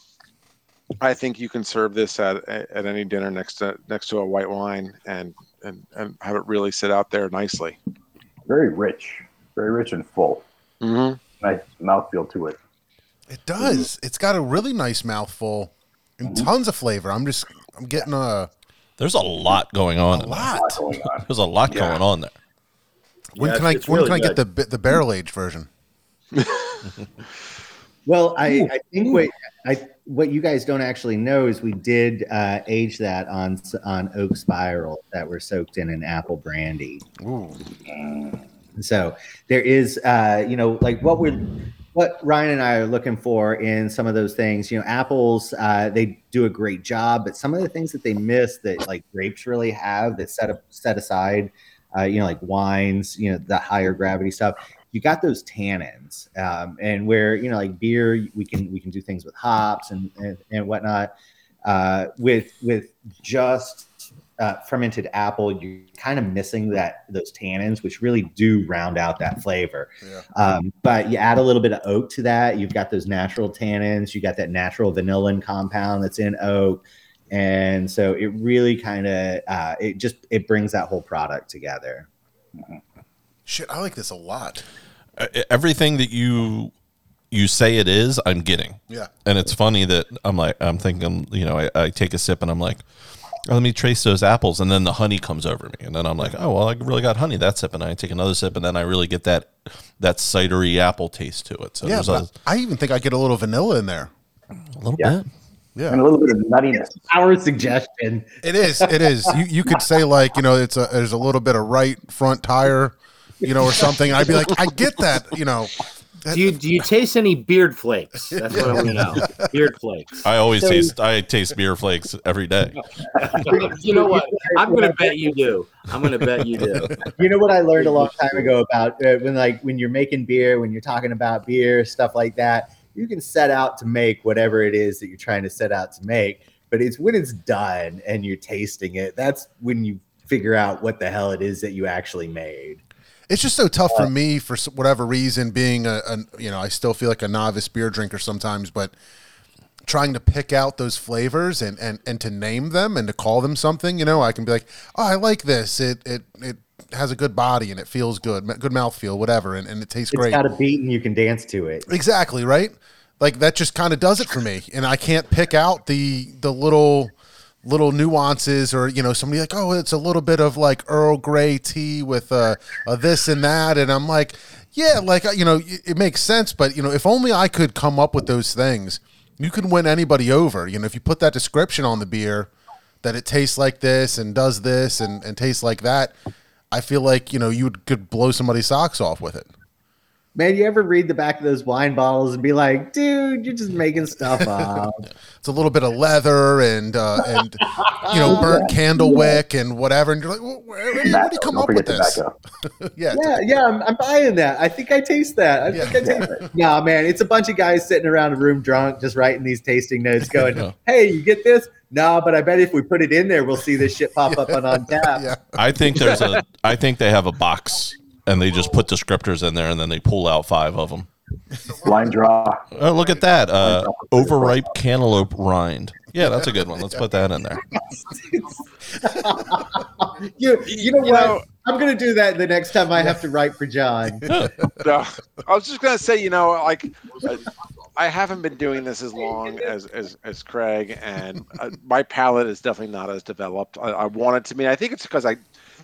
I think you can serve this at at any dinner next to next to a white wine and and and have it really sit out there nicely. Very rich, very rich and full. Mm-hmm. Nice mouthfeel to it. It does. It's got a really nice mouthful and tons of flavor. I'm just I'm getting a, There's a lot going on. a in there. lot. There's a lot Yeah. going on there. When Yeah, can I it's- it's when really can I get good. the the barrel aged version? Well, I, I think what I what you guys don't actually know is we did uh, age that on on oak spiral that were soaked in an apple brandy. Ooh. So there is, uh, you know, like what we're, what Ryan and I are looking for in some of those things. You know, apples, uh, they do a great job, but some of the things that they miss that like grapes really have that set up set aside uh, you know, like wines, you know, the higher gravity stuff. You got those tannins, um, and where you know, like beer, we can we can do things with hops and and, and whatnot. Uh, with with just uh, fermented apple, you're kind of missing that those tannins, which really do round out that flavor. Yeah. Um, but you add a little bit of oak to that. You've got those natural tannins. You got that natural vanillin compound that's in oak, and so it really kind of uh, it just it brings that whole product together. Shit, I like this a lot. Uh, everything that you you say it is, I'm getting. Yeah. And it's funny that I'm like, I'm thinking, you know, I, I take a sip and I'm like, let me trace those apples, and then the honey comes over me, and then I'm like, oh well, I really got honey that sip, and I take another sip, and then I really get that that cidery apple taste to it. So Yeah, there's but a, I even think I get a little vanilla in there. a little Yeah. bit. Yeah. and a little bit of nuttiness. Our suggestion. It is. It is. You you could say like you know it's a there's a little bit of right front tire, you know, or something. I'd be like, I get that. You know, Do you do you taste any beard flakes? That's what I want to know. Beard flakes. I always So- taste I taste beer flakes every day. you know what? I'm going to bet you do. I'm going to bet you do. You know what I learned a long time ago about uh, when like when you're making beer, when you're talking about beer, stuff like that. You can set out to make whatever it is that you're trying to set out to make, but it's when it's done and you're tasting it. That's when you figure out what the hell it is that you actually made. It's just so tough for uh, me for whatever reason. Being a, a you know I still feel like a novice beer drinker sometimes, but trying to pick out those flavors and and and to name them and to call them something. You know, I can be like, oh, I like this. It it it has a good body and it feels good, good mouthfeel, whatever, and, and it tastes It's great. got a beat and you can dance to it. Exactly, right? Like that just kind of does it for me. And I can't pick out the the little little nuances or you know somebody like oh it's a little bit of like Earl Grey tea with uh, a this and that and I'm like yeah like you know it, it makes sense but you know if only I could come up with those things you can win anybody over you know if you put that description on the beer that it tastes like this and does this and, and tastes like that I feel like you know you could blow somebody's socks off with it Man, you ever read the back of those wine bottles and be like, dude, you're just making stuff up. it's a little bit of leather and uh, and you know burnt candle wick and whatever, and you're like, well, where, where did Tobacco. you come Don't up with this? yeah, yeah, yeah, I'm, I'm buying that. I think I taste that. I Yeah. think I taste it. Nah, man, it's a bunch of guys sitting around a room drunk, just writing these tasting notes, going, Yeah. "Hey, you get this? No, but I bet if we put it in there, we'll see this shit pop up on on tap." yeah. I think there's a I think they have a box and they just put descriptors in there and then they pull out five of them. Line draw. Oh, look at that. Uh, overripe cantaloupe rind. Yeah, that's a good one. Let's put that in there. You, you know You what? know- I'm gonna do that the next time I have to write for John. No, I was just gonna say, you know, like uh, I haven't been doing this as long as as, as Craig, and uh, my palate is definitely not as developed. I, I want it to be. I think it's because I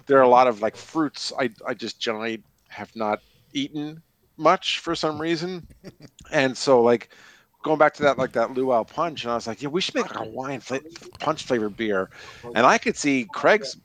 there are a lot of like fruits I I just generally have not eaten much for some reason, and so like going back to that like that luau punch, and I was like, yeah, we should make like a wine fla- punch flavored beer, and I could see Craig's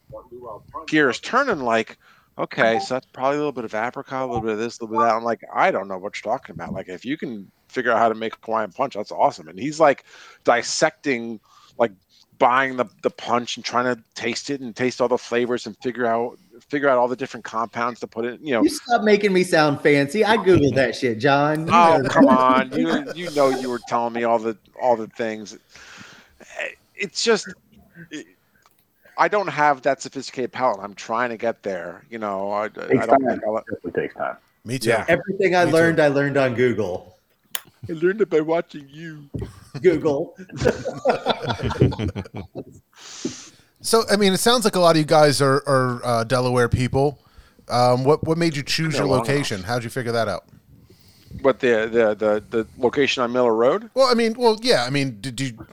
gears turning like okay, so that's probably a little bit of apricot, a little bit of this, a little bit of that. I'm like, I don't know what you're talking about. Like, if you can figure out how to make a Hawaiian punch, that's awesome. And he's like dissecting, like buying the, the punch and trying to taste it and taste all the flavors and figure out figure out all the different compounds to put in. You know, You stop making me sound fancy. I googled that shit, John. You oh come on, you you know you were telling me all the all the things. It's just. it- I don't have that sophisticated palate. I'm trying to get there. You know, I, I Takes don't time. think I'll, Definitely takes time. Me too. Yeah. Everything I Me too. learned, I learned on Google. I learned it by watching you. Google. So I mean, it sounds like a lot of you guys are, are uh, Delaware people. Um, what what made you choose your long location? How'd you figure that out? What the the the, the location on Miller Road? Well, I mean, well, yeah. I mean, did you?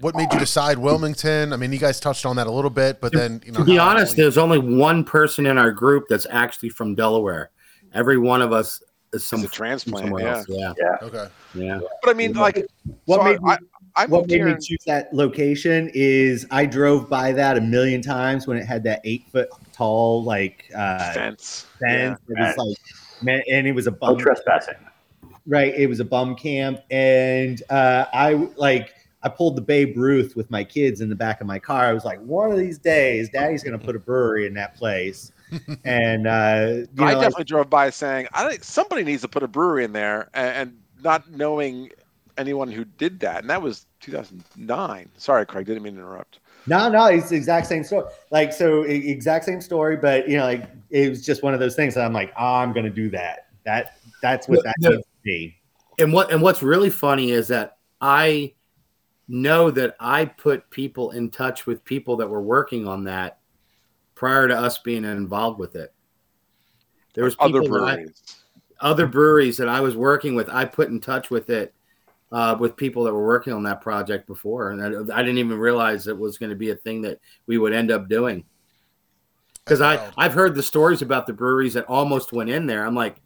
What made you decide Wilmington? I mean, you guys touched on that a little bit, but then you know, To be how- honest, there's only one person in our group that's actually from Delaware. Every one of us is some It's a transplant, somewhere yeah. else. Yeah, okay. yeah. But I mean, like, What so made me- I, I, I what made me choose that location is I drove by that a million times when it had that eight foot tall like uh, fence. fence. It was like, man, and it was a No bum trespassing. right. It was a bum camp, and uh, I like I pulled the Babe Ruth with my kids in the back of my car. I was like, one of these days, Daddy's going to put a brewery in that place. And uh, you know, I like- definitely drove by saying, I think somebody needs to put a brewery in there, and, and not knowing anyone who did that, and that was 2009. Sorry, Craig, didn't mean to interrupt. No, no, it's the exact same story. Like, so exact same story, but you know, like it was just one of those things that I'm like, oh, I'm going to do that. That that's what that Yeah. needs to be. and what and what's really funny is that I know that I put people in touch with people that were working on that prior to us being involved with it. There was Other people that I- breweries. other breweries that I was working with. I put in touch with it uh, with people that were working on that project before, and I, I didn't even realize it was going to be a thing that we would end up doing. Because I I've heard the stories about the breweries that almost went in there. I'm like,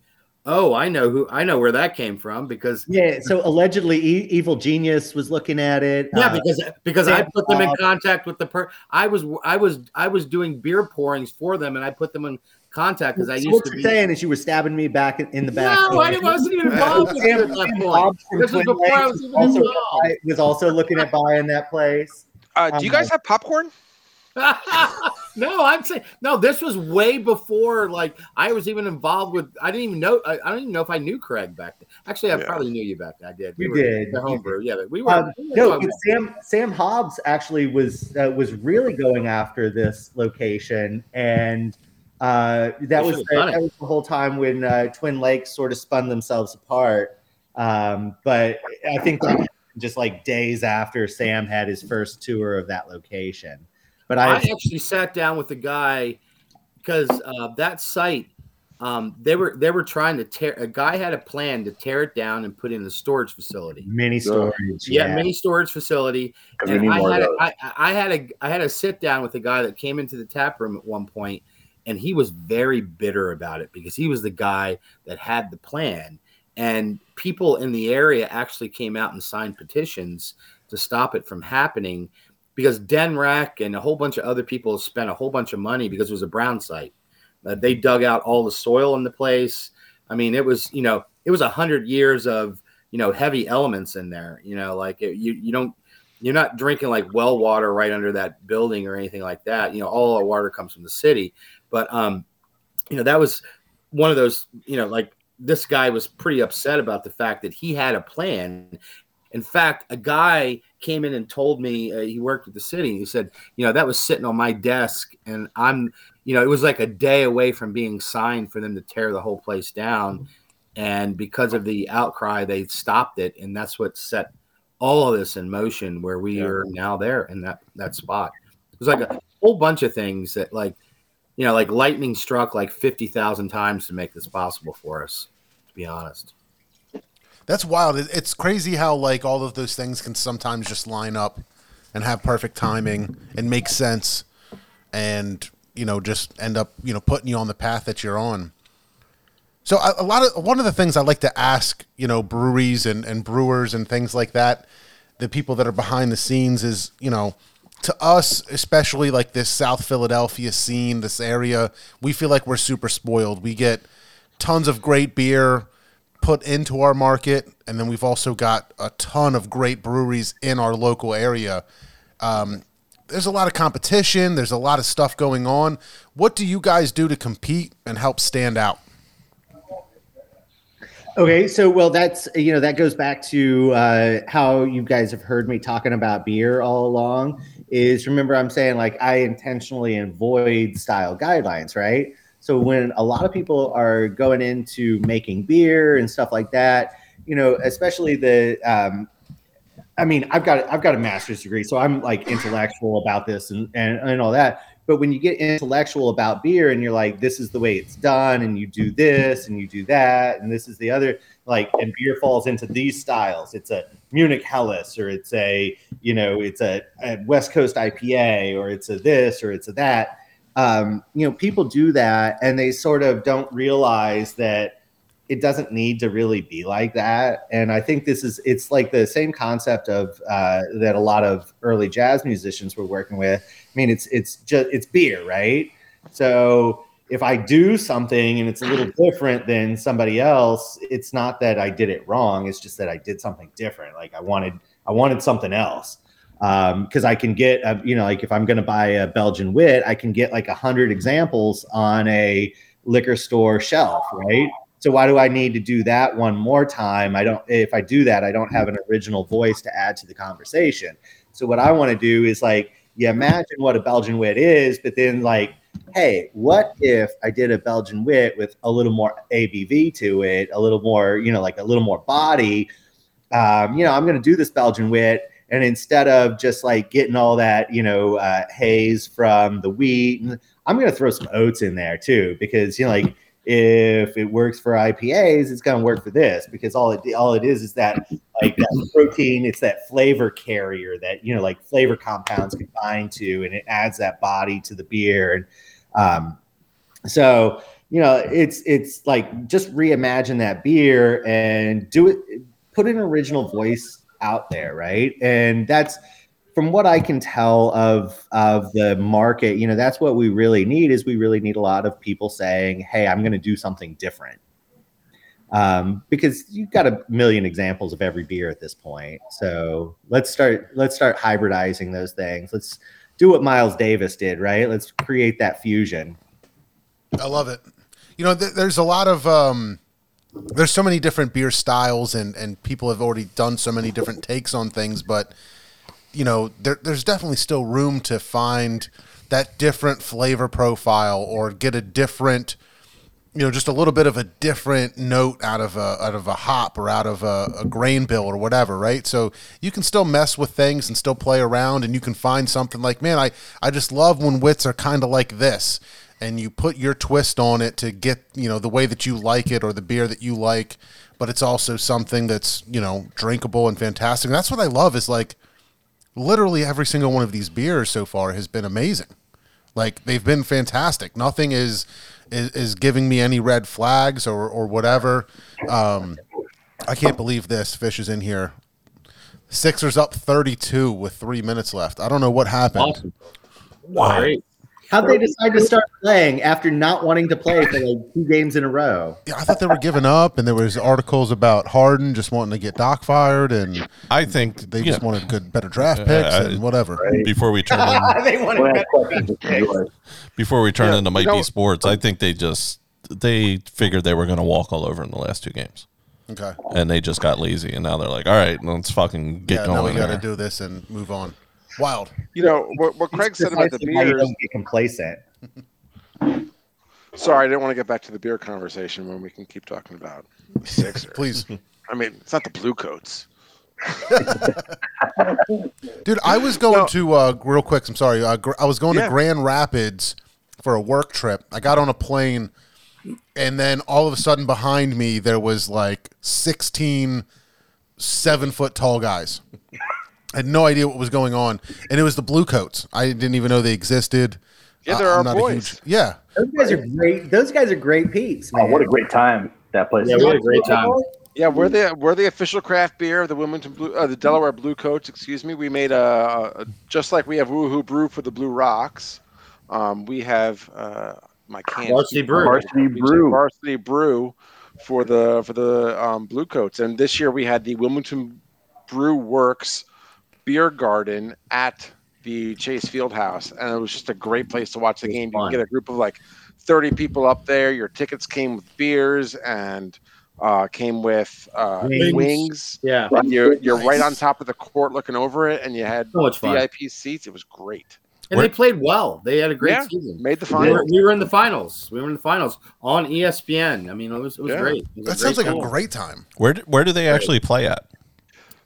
oh, I know who I know where that came from because Yeah. So allegedly, e- Evil Genius was looking at it. yeah, Uh, because because I put them in contact with the per. I was I was I was doing beer pourings for them, and I put them in contact because I so used what to you're be. saying is you were stabbing me back in, in the back. No, I wasn't even involved with it at Sam- that point. This was Twin before I was even also, involved. I was also looking at buying that place. Uh, do you Um, guys have popcorn? no, I'm saying no. This was way before. Like I was even involved with. I didn't even know. I, I don't even know if I knew Craig back then. Actually, I Yeah. probably knew you back then. I did. You were did. The You homebrew. Yeah, but we were. Um, we were no, but Sam Sam Hobbs actually was uh, was really going after this location, and uh, that was should've the, that was the whole time when uh, Twin Lakes sort of spun themselves apart. Um, but I think that just like days after Sam had his first tour of that location. But I I, actually sat down with the guy because uh, that site. Um, they were they were trying to tear. A guy had a plan to tear it down and put in a storage facility. mini storage, Yeah, mini storage facility. And I had, of a. I, I had a I had a sit down with a guy that came into the tap room at one point, and he was very bitter about it because he was the guy that had the plan, and people in the area actually came out and signed petitions to stop it from happening because Denrac and a whole bunch of other people spent a whole bunch of money because it was a brown site. Uh, they dug out all the soil in the place. I mean, it was you know it was a hundred years of you know heavy elements in there. You know, like it, you you don't you're not drinking like well water right under that building or anything like that. You know, all our water comes from the city. But um, you know, that was one of those. You know, like this guy was pretty upset about the fact that he had a plan. In fact, a guy came in and told me uh, he worked with the city. He said, you know, that was sitting on my desk, and I'm, you know, it was like a day away from being signed for them to tear the whole place down. And because of the outcry, they stopped it, and that's what set all of this in motion. Where we Yeah. are now there in that that spot. It was like a whole bunch of things that, like, you know, like lightning struck like fifty thousand times to make this possible for us. To be honest. That's wild. It's crazy how like all of those things can sometimes just line up and have perfect timing and make sense, and you know just end up you know putting you on the path that you're on. So a, lot of one of the things I like to ask you know breweries and, and brewers and things like that, the people that are behind the scenes is you know to us especially like this South Philadelphia scene, this area, we feel like we're super spoiled. We get tons of great beer put into our market, and then we've also got a ton of great breweries in our local area. Um, there's a lot of competition. There's a lot of stuff going on. What do you guys do to compete and help stand out? Okay, so well, that's you know that goes back to uh, how you guys have heard me talking about beer all along. Is remember I'm saying like I intentionally avoid style guidelines, right? So when a lot of people are going into making beer and stuff like that, you know, especially the, um, I mean, I've got I've got a master's degree, so I'm like intellectual about this and and, and all that. But when you get intellectual about beer and you're like, this is the way it's done, and you do this and you do that, and this is the other, like, and beer falls into these styles. It's a Munich Helles, or it's a, you know, it's a, a West Coast IPA, or it's a this, or it's a that. Um, you know, people do that and they sort of don't realize that it doesn't need to really be like that. And I think this is it's like the same concept of uh, that a lot of early jazz musicians were working with. I mean, it's it's just it's beer, right? So if I do something and it's a little different than somebody else, it's not that I did it wrong. It's just that I did something different. Like I wanted I wanted something else because um, I can get, a, you know, like if I'm going to buy a Belgian wit, I can get like a hundred examples on a liquor store shelf, right? So why do I need to do that one more time? I don't. If I do that, I don't have an original voice to add to the conversation. So what I want to do is like, you imagine what a Belgian wit is, but then like, hey, what if I did a Belgian wit with a little more ABV to it, a little more, you know, like a little more body? Um, you know, I'm going to do this Belgian wit and instead of just like getting all that, you know, uh, haze from the wheat, I'm going to throw some oats in there too, because, you know, like if it works for IPAs, it's going to work for this because all it, all it is is that like that protein, it's that flavor carrier that, you know, like flavor compounds can bind to, and it adds that body to the beer. And, um, so, you know, it's, it's like just reimagine that beer and do it, put an original voice out there, right? And that's from what I can tell of of the market, you know, that's what we really need is we really need a lot of people saying, "Hey, I'm going to do something different." Um, because you've got a million examples of every beer at this point. So let's start let's start hybridizing those things. Let's do what Miles Davis did, right? Let's create that fusion. I love it. You know, th- there's a lot of um, there's so many different beer styles and and people have already done so many different takes on things but you know there, there's definitely still room to find that different flavor profile or get a different you know just a little bit of a different note out of a out of a hop or out of a, a grain bill or whatever right? So you can still mess with things and still play around and you can find something like man i i just love when wits are kind of like this and you put your twist on it to get you know the way that you like it or the beer that you like but it's also something that's you know drinkable and fantastic. And that's what i love is like literally every single one of these beers so far has been amazing. Like they've been fantastic. Nothing is is, is giving me any red flags or or whatever. Um i can't believe this fish is in here. Sixers up 32 with three minutes left. I don't know what happened. Awesome. Great. How'd they decide to start playing after not wanting to play for like two games in a row? Yeah, I thought they were giving up, and there was articles about Harden just wanting to get Doc fired, and I think they yeah, just wanted good, better draft uh, picks I- and whatever. before we turn in, they wanted better questions draft to picks. before we turn Yeah, into might you know- be sports, I think they just they figured they were going to walk all over in the last two games, Okay, and they just got lazy, and now they're like, all right, let's fucking get yeah, now we got to do this and move on. Wild. You know what, what Craig said about the beer. you don't get complacent. Sorry, I didn't want to get back to the beer conversation when we can keep talking about Sixers. Please, I mean, it's not the Blue Coats. dude. I was going No. to uh, real quick. I'm sorry. Uh, gr- I was going Yeah. to Grand Rapids for a work trip. I got on a plane, and then all of a sudden behind me there was like 16 seven foot tall guys. I had no idea what was going on, and it was the Blue Coats. I didn't even know they existed. Yeah, I- they're I'm our boys. huge- yeah, Those guys are great. Those guys are great peeps, man. Oh, what a great time that place. Yeah, is. we had a great time. Yeah, we're the we're the official craft beer of the Wilmington Blue, uh, the Delaware Blue Coats. Excuse me. We made a, a just like we have Woohoo Brew for the Blue Rocks. Um, we have uh, my can Varsity Brew. Varsity Brew. Varsity Brew for the for the um, Blue Coats, and this year we had the Wilmington Brew Works Beer Garden at the Chase Field House, and it was just a great place to watch the game. You can get a group of like thirty people up there. Your tickets came with beers and uh, came with uh, Wings. wings. Yeah. And you're you're right on top of the court looking over it, and you had So much fun. VIP seats. It was great. And they played well. They had a great Yeah. season. Made the We were, finals. we were in the finals. We were in the finals on ESPN. I mean, it was it was Yeah. great. It was that sounds like great a great time. Where do, where do they actually play at?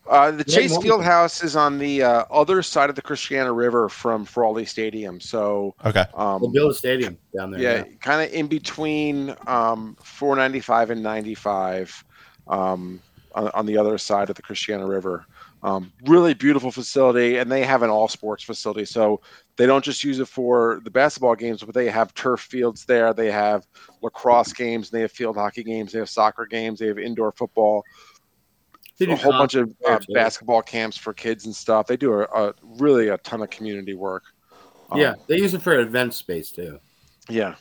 Uh, the Yeah, Chase. Field House is on the uh, other side of the Christiana River from Frawley Stadium. So, Okay, um, We'll build a stadium down there. yeah, kind of in between um, 495 and 95 um, on, on the other side of the Christiana River. Um, really beautiful facility, and they have an all sports facility. So they don't just use it for the basketball games, but they have turf fields there. They have lacrosse games, they have field hockey games, they have soccer games, they have indoor football They do a whole bunch of uh, basketball camps for kids and stuff. They do a, a really a ton of community work. Um, Yeah, they use it for event space too. yeah.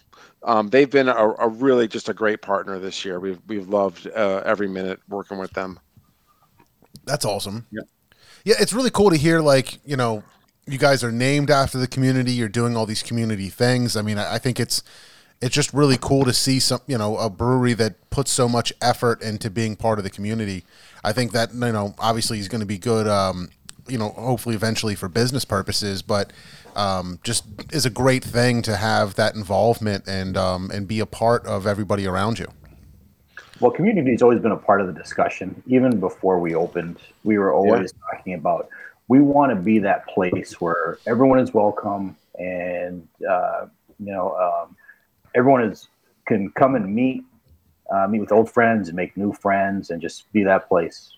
Um, they've been a, a really just a great partner this year. We've we've loved uh, every minute working with them. That's awesome. Yeah. Yeah, it's really cool to hear like, you know, you guys are named after the community, you're doing all these community things. I mean, I, I think it's it's just really cool to see some, you know, a brewery that puts so much effort into being part of the community. I think that, you know, obviously is going to be good um, you know, hopefully eventually for business purposes, but um, just is a great thing to have that involvement and um, and be a part of everybody around you. Well, community has always been a part of the discussion. Even before we opened, we were always yeah. talking about we want to be that place where everyone is welcome and uh, you know um, everyone is can come and meet uh, meet with old friends and make new friends and just be that place.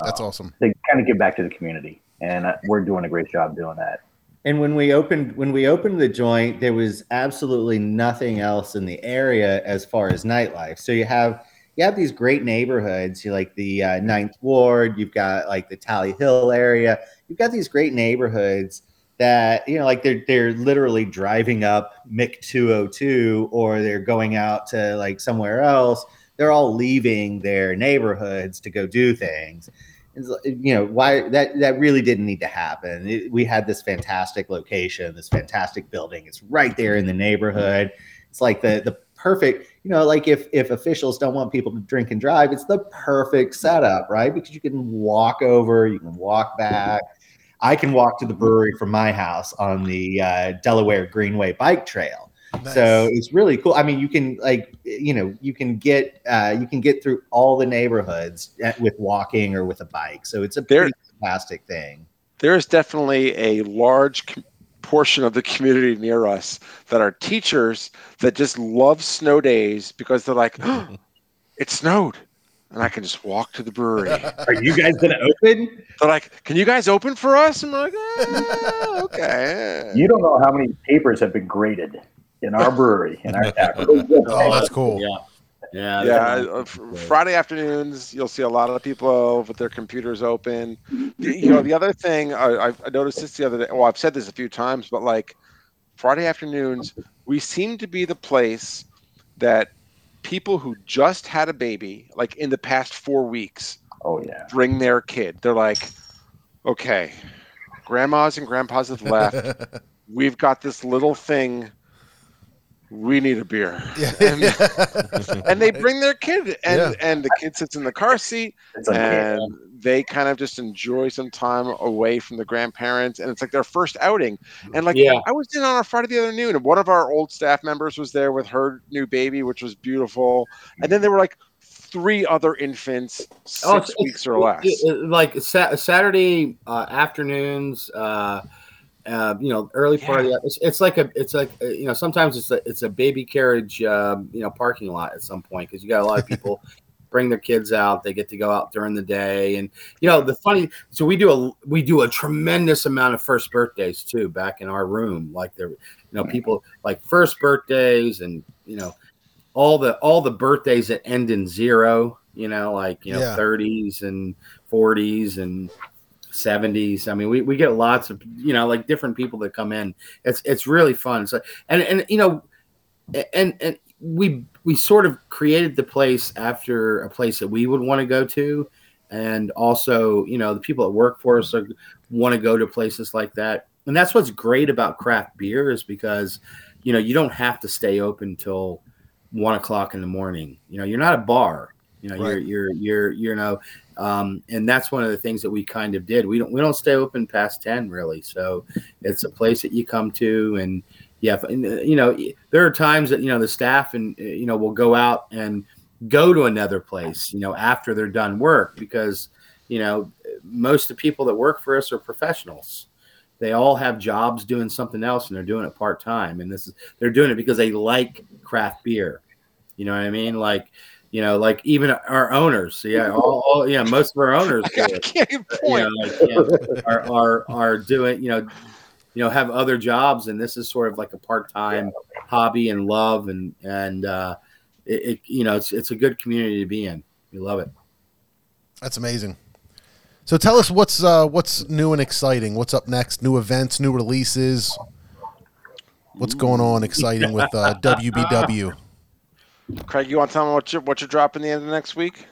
That's um, awesome. They kind of give back to the community, and uh, we're doing a great job doing that. And when we opened when we opened the joint, there was absolutely nothing else in the area as far as nightlife. So you have you have these great neighborhoods. You like the uh, Ninth Ward. You've got like the Tally Hill area. You've got these great neighborhoods that you know, like they're they're literally driving up Mick 202 or they're going out to like somewhere else. They're all leaving their neighborhoods to go do things. You know why that that really didn't need to happen. It, we had this fantastic location this fantastic building. It's right there in the neighborhood. It's like the the perfect you know like if if officials don't want people to drink and drive it's the perfect setup right? Because you can walk over you can walk back i can walk to the brewery from my house on the uh, delaware greenway bike trail Nice. So it's really cool. I mean, you can like you know you can get uh, you can get through all the neighborhoods with walking or with a bike. So it's a there, fantastic thing. There is definitely a large com- portion of the community near us that are teachers that just love snow days because they're like, oh, it snowed and I can just walk to the brewery. Are you guys gonna open? They're like, "Can you guys open for us?" And I'm like, eh, "Okay." You don't know how many papers have been graded in our brewery in our tap room. oh, that's cool. Yeah. Yeah, yeah. Uh, Friday afternoons, you'll see a lot of people with their computers open. You know, the other thing I, I noticed this the other day. Well, I've said this a few times, but like Friday afternoons, we seem to be the place that people who just had a baby, like in the past four weeks, oh yeah, bring their kid. They're like, okay, grandmas and grandpas have left. We've got this little thing we need a beer. Yeah. And, and, they bring their kid and yeah. and the kid sits in the car seat and they kind of just enjoy some time away from the grandparents and it's like their first outing. And like yeah. I was in on a Friday the other noon and one of our old staff members was there with her new baby, which was beautiful. And then there were like three other infants, oh, six oh, weeks or less. Like Saturday uh, afternoons, uh, uh, you know, early part yeah. of the, it's, it's like a, it's like, uh, you know, sometimes it's a, it's a baby carriage, um, you know, parking lot at some point because you got a lot of people bring their kids out. They get to go out during the day, and you know, the funny. So we do a we do a tremendous amount of first birthdays too back in our room. Like there, you know, people like first birthdays, and you know, all the all the birthdays that end in zero. You know, like you know, thirties yeah. and forties and 70s. I mean, we, we get lots of, you know, like different people that come in. It's it's really fun. So and and you know, and and we we sort of created the place after a place that we would want to go to. And also, you know, the people that work for us want to go to places like that. And that's what's great about craft beer is because, you know, you don't have to stay open till one o'clock in the morning. You know, you're not a bar. You know, right. you're you're you're you know, um, and that's one of the things that we kind of did. We don't we don't stay open past ten really, so it's a place that you come to, and yeah, uh, you know there are times that you know the staff and uh, you know will go out and go to another place, you know, after they're done work because you know most of the people that work for us are professionals. They all have jobs doing something else, and they're doing it part time. And this is they're doing it because they like craft beer. You know what I mean? Like you know, like even our owners, yeah, all, all yeah, most of our owners, do it, you know, like, yeah, are, are are doing, you know, you know, have other jobs, and this is sort of like a part time hobby and love, and and uh, it, it, you know, it's it's a good community to be in. We love it. That's amazing. So tell us what's uh, what's new and exciting. What's up next? New events, new releases. What's going on exciting with uh, WBW? Craig, you want to tell me what you're, what you're dropping the end of next week?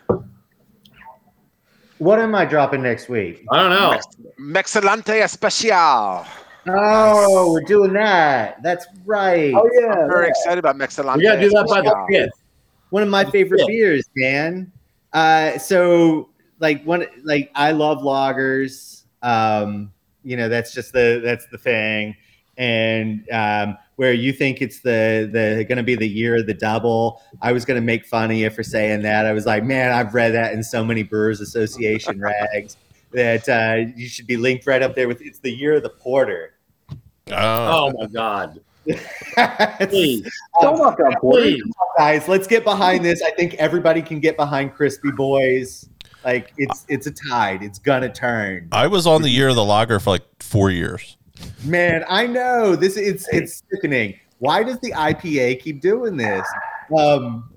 What am I dropping next week? I don't know. Mexilante Especial. Oh, we're doing that. That's right. Oh yeah. I'm very excited about Mexilante. We gotta do that by the Especial. fifth. one of my favorite Yeah. beers, man. Uh, so like one, like I love lagers. Um, you know, that's just the that's the thing. And um, where you think it's the the going to be the year of the double, I was going to make fun of you for saying that. I was like, man, I've read that in so many Brewers Association rags that uh, you should be linked right up there with. It's the year of the porter. Oh, Oh my god! Please, Don't knock on Porter. please. guys let's get behind this. I think everybody can get behind crispy boys. Like it's it's a tide. It's gonna turn. I was on the year of the lager for like four years. man i know. This it's it's sickening. Why does the ipa keep doing this? Um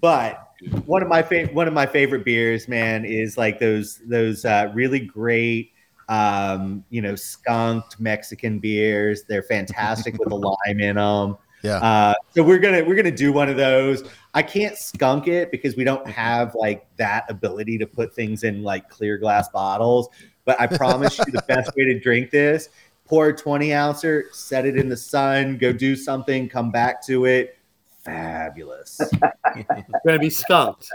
but one of my favorite one of my favorite beers man is like those those uh, really great um you know skunked mexican beers they're fantastic with the lime in them Yeah. Uh, so we're gonna we're gonna do one of those. I can't skunk it because we don't have like that ability to put things in like clear glass bottles. But I promise you, the best way to drink this: pour a twenty ouncer, set it in the sun, go do something, come back to it. Fabulous. It's gonna be skunked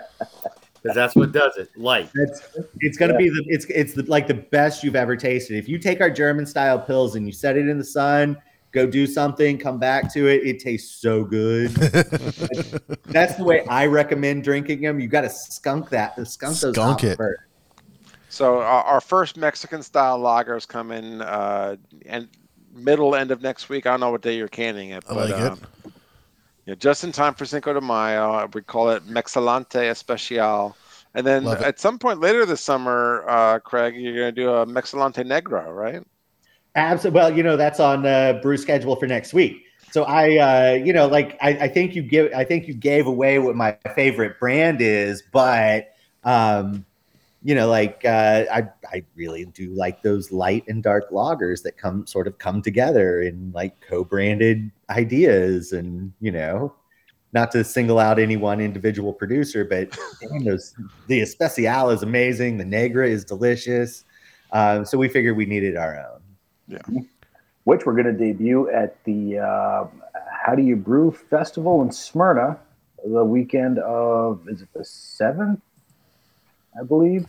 because that's what does it. Light. That's it's gonna be the it's it's the, like the best you've ever tasted. If you take our German style pils and you set it in the sun, go do something, come back to it, it tastes so good. That's the way I recommend drinking them. You got to skunk that, The skunk those Skunk hops it. first. So our, our first Mexican style lagers come in uh, and middle end of next week. I don't know what day you're canning it, I but like it. um, yeah, just in time for Cinco de Mayo. We call it Mexilante Especial. And then Love it. at some point later this summer, uh, Craig, you're going to do a Mexilante Negro, right? Absolutely. Well, you know that's on uh, brew schedule for next week. So I, uh, you know, like I, I think you give, I think you gave away what my favorite brand is, but, um, you know, like uh, I, I really do like those light and dark lagers that come sort of come together in like co-branded ideas, and you know, not to single out any one individual producer, but damn, those the Especial is amazing, the Negra is delicious, um, so we figured we needed our own. Yeah, which we're going to debut at the uh, How Do You Brew Festival in Smyrna the weekend of, is it the 7th, I believe?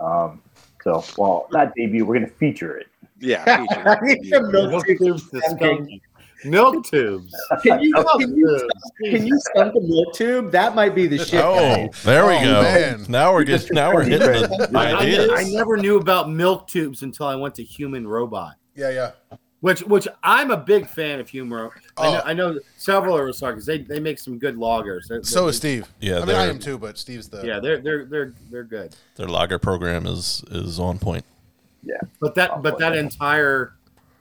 Um, so, well, not debut, we're going to feature it. Yeah. I need some milk Milk tubes. tubes to skunking. Milk tubes. Can you, Milk can you, tubes. can you skunk a milk tube? That might be the shit. Oh, guys. there we Oh, go. man. Now we're getting now we're hitting the I, I. I never knew about milk tubes until I went to Human Robot, Yeah, yeah. Which which I'm a big fan of Human. Ro- I, know, Oh. I know several of us are because they, they make some good lagers. They're, So they're- is Steve. Yeah, I mean, I am too, but Steve's the. Yeah, they're they're they're they're good. Their lager program is is on point. Yeah, but that but that entire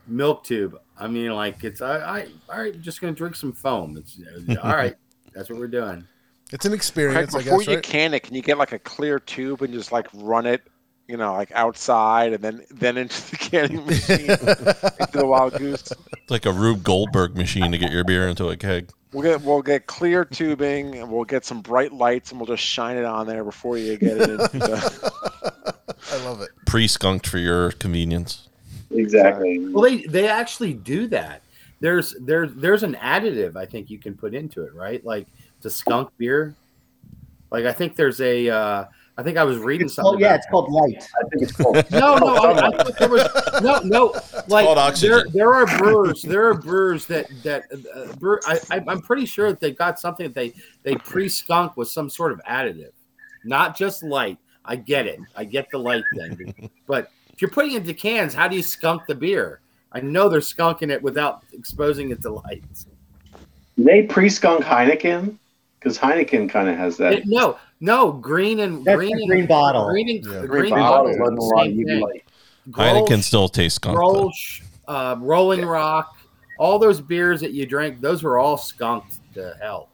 milk tube, I mean, like it's I, I all right, just gonna drink some foam. It's all right. That's what we're doing. It's an Craig, experience, I before guess, you right? can it, can you get like a clear tube and just like run it, you know, like outside and then then into the canning machine, into the wild goose? It's like a Rube Goldberg machine to get your beer into a keg. We'll get we'll get clear tubing and we'll get some bright lights and we'll just shine it on there before you get it. Into, I love it. Pre-skunked for your convenience. Exactly. Well, they they actually do that. There's there's there's an additive I think you can put into it, right? Like to skunk beer. Like I think there's a uh I think I was reading It's something. called, yeah, about it's called light. I think it's called. No, no, I, I there was no, no. Like called there, there are brewers. There are brewers that that uh, brew. I, I, I'm pretty sure that they've got something that they they pre skunk with some sort of additive, not just light. I get it. I get the light thing, but if you're putting it into cans, how do you skunk the beer? I know they're skunking it without exposing it to light. They pre-skunk Heineken? Because Heineken kind of has that. It- no, no, green and That's green the and green bottle. green and Yeah. green, Green bottle. bottle, Doesn't same you to thing. Heineken still tastes skunked. Grolsch, uh, Rolling Rock, all those beers that you drank, those were all skunked to hell.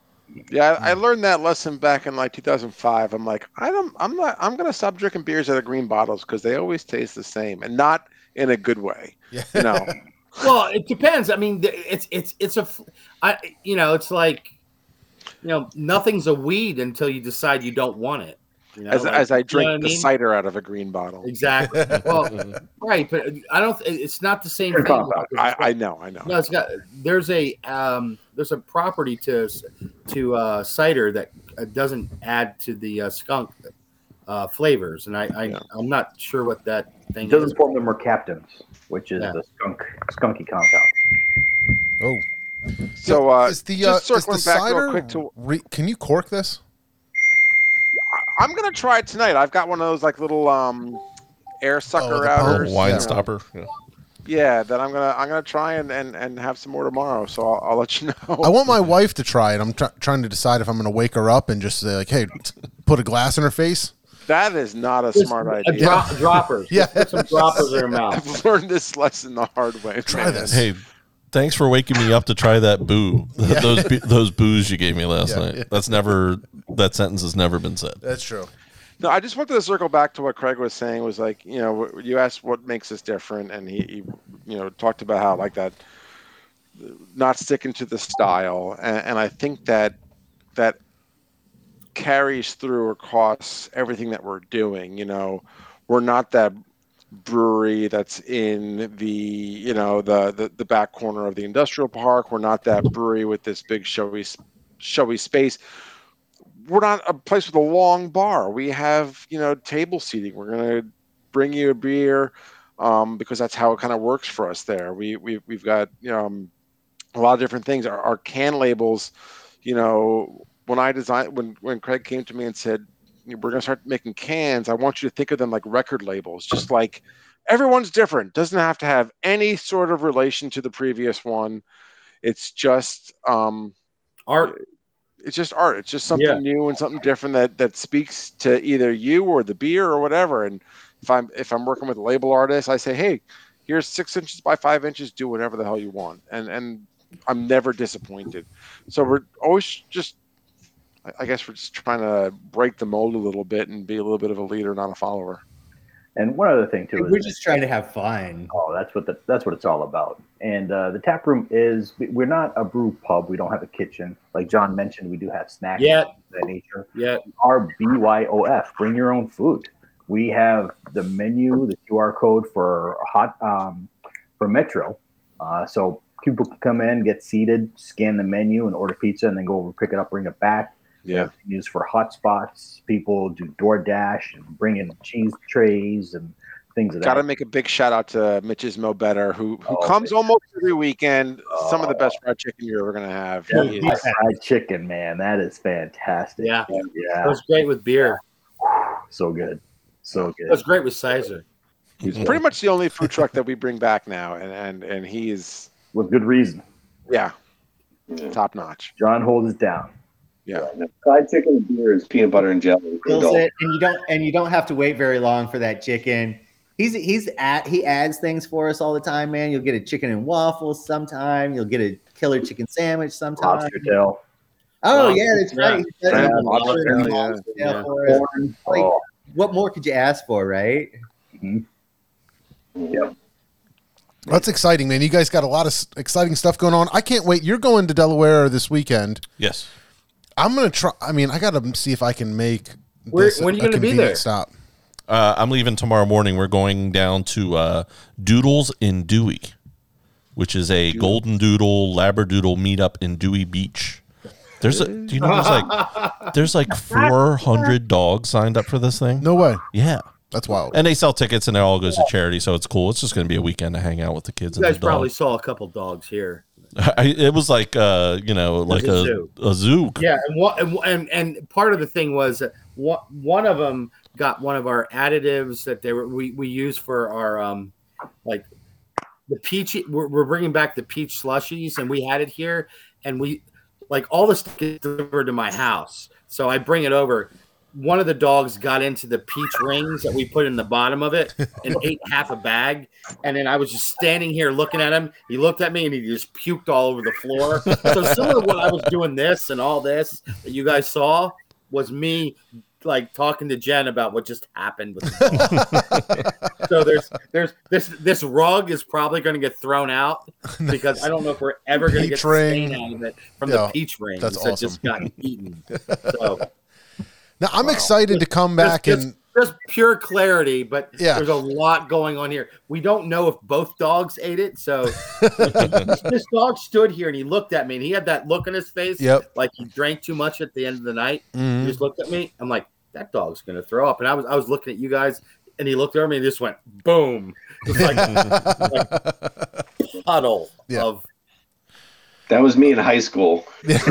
yeah, I, I learned that lesson back in like 2005. I'm like, I don't, I'm not, I'm gonna stop drinking beers out of green bottles because they always taste the same and not in a good way. Yeah. You know, Well, it depends. I mean, it's it's it's a, f- I you know, it's like, you know, nothing's a weed until you decide you don't want it. You know, as, like, as I you know drink I the mean? cider out of a green bottle. Exactly. Well, right, but I don't. It's not the same thing. I, I know, I know. No, it's got. There's a um, there's a property to to uh, cider that uh, doesn't add to the uh, skunk uh, flavors, and I, I Yeah. I'm not sure what that thing It doesn't is. form the mercaptans, which is Yeah. the skunk skunky compound. Oh, So uh, is the uh, just is the circling back cider? real quick to re- can you cork this? I'm gonna try it tonight. I've got one of those like little um air sucker Oh, the outers. pump. wine Yeah. stopper. Yeah. Yeah, that I'm gonna I'm gonna try and, and, and have some more tomorrow. So I'll, I'll let you know. I want my wife to try it. I'm try trying to decide if I'm going to wake her up and just say like, "Hey, put a glass in her face." that is not a Just smart a idea. drop, droppers. Yeah. Just put some droppers in her mouth. I've learned this lesson the hard way. Try man. this. Hey, thanks for waking me up to try that boo. those those boos you gave me last Yeah, night. yeah. That's never that sentence has never been said. That's true. No, I just wanted to circle back to what Craig was saying. Was like, you know, you asked what makes us different, and he, he you know, talked about how like that, not sticking to the style, and, and I think that that carries through across everything that we're doing. You know, we're not that brewery that's in the you know the the, the back corner of the industrial park. We're not that brewery with this big showy showy space we're not a place with a long bar. We have, you know, table seating. We're gonna bring you a beer um, because that's how it kind of works for us there. We, we we've got you know, um, a lot of different things. Our, our can labels, you know, when I designed when when Craig came to me and said we're gonna start making cans, I want you to think of them like record labels, just like everyone's different. Doesn't have to have any sort of relation to the previous one. It's just um, Art. it's just art. It's just something Yeah. new and something different that that speaks to either you or the beer or whatever. And if I'm if I'm working with a label artist, I say, hey, here's six inches by five inches. Do whatever the hell you want, and and I'm never disappointed. So we're always just. I- I guess we're just trying to break the mold a little bit and be a little bit of a leader, not a follower. And one other thing too We're just trying to have fun. oh, that's what the, that's what it's all about. And uh, the tap room is we're not a brew pub. We don't have a kitchen. Like John mentioned, we do have snacks Yeah. that nature. Yeah. Our BYOF, bring your own food. We have the menu, the QR code for hot um, for Metro. Uh, so people can come in, get seated, scan the menu, and order pizza, and then go over, pick it up, bring it back. Yeah. Used for hotspots. People do DoorDash and bring in cheese trays and things of that. Got to make a big shout out to Mitch's Mo Better, who who Oh, comes almost every weekend. Some of the Oh. best fried chicken you're ever gonna have. Yeah, He is- fried chicken, man, that is fantastic. Yeah. yeah, It was great with beer. so good, so good. It was great with cyser. He's pretty much the only food truck that we bring back now, and and and he's With good reason. yeah, Yeah. top notch. John holds it down. Yeah, Fried chicken and beer is peanut butter and jelly. for Fills it, and you don't and you don't have to wait very long for that chicken. He's he's at he adds things for us all the time, man. You'll get a chicken and waffles sometime. You'll get a killer chicken sandwich sometime. Lobster tail, Oh Lobster, yeah, that's right. He does Yeah, have lobster lobster tail, yeah. Yeah. for us. Like- Oh, What more could you ask for, right? yep. That's exciting, man. You guys got a lot of exciting stuff going on. I can't wait. You're going to Delaware this weekend. Yes. I'm gonna try. I mean, I got to see if I can make. Where- this when are you a gonna be there? Stop. Uh, I'm leaving tomorrow morning. We're going down to uh, Doodles in Dewey, which is a golden doodle labradoodle meetup in Dewey Beach. There's a, do you know, there's like, there's like 400 dogs signed up for this thing. No way. Yeah. That's wild. And they sell tickets and it all goes to charity. So it's cool. It's just going to be a weekend to hang out with the kids You and guys the probably dog. saw a couple dogs here. I, it was like, uh, you know, like a a, zoo. a zoo. Yeah, and, what, and and part of the thing was that one one of them got one of our additives that they were we we use for our um like the peach. We're, we're bringing back the peach slushies, and we had it here, and we like all the stuff gets delivered to my house, so I bring it over. One of the dogs got into the peach rings that we put in the bottom of it and ate half a bag. And then I was just standing here looking at him. He looked at me and he just puked all over the floor. So similar to what I was doing this and all this that you guys saw was me like talking to Jen about what just happened with the dog. so there's there's this this rug is probably going to get thrown out because I don't know if we're ever going to get the stain out of it from Yeah, the peach rings that's that just got eaten. So Now I'm excited to come back just, and just pure clarity, but Yeah. there's a lot going on here. We don't know if both dogs ate it. So this, dog stood here and he looked at me and he had that look on his face, Yep. like he drank too much at the end of the night. Mhm. He just looked at me. I'm like, that dog's gonna throw up. And I was I was looking at you guys, and he looked over me and just went boom, just like, like puddle Yeah. of That was me in high school. just.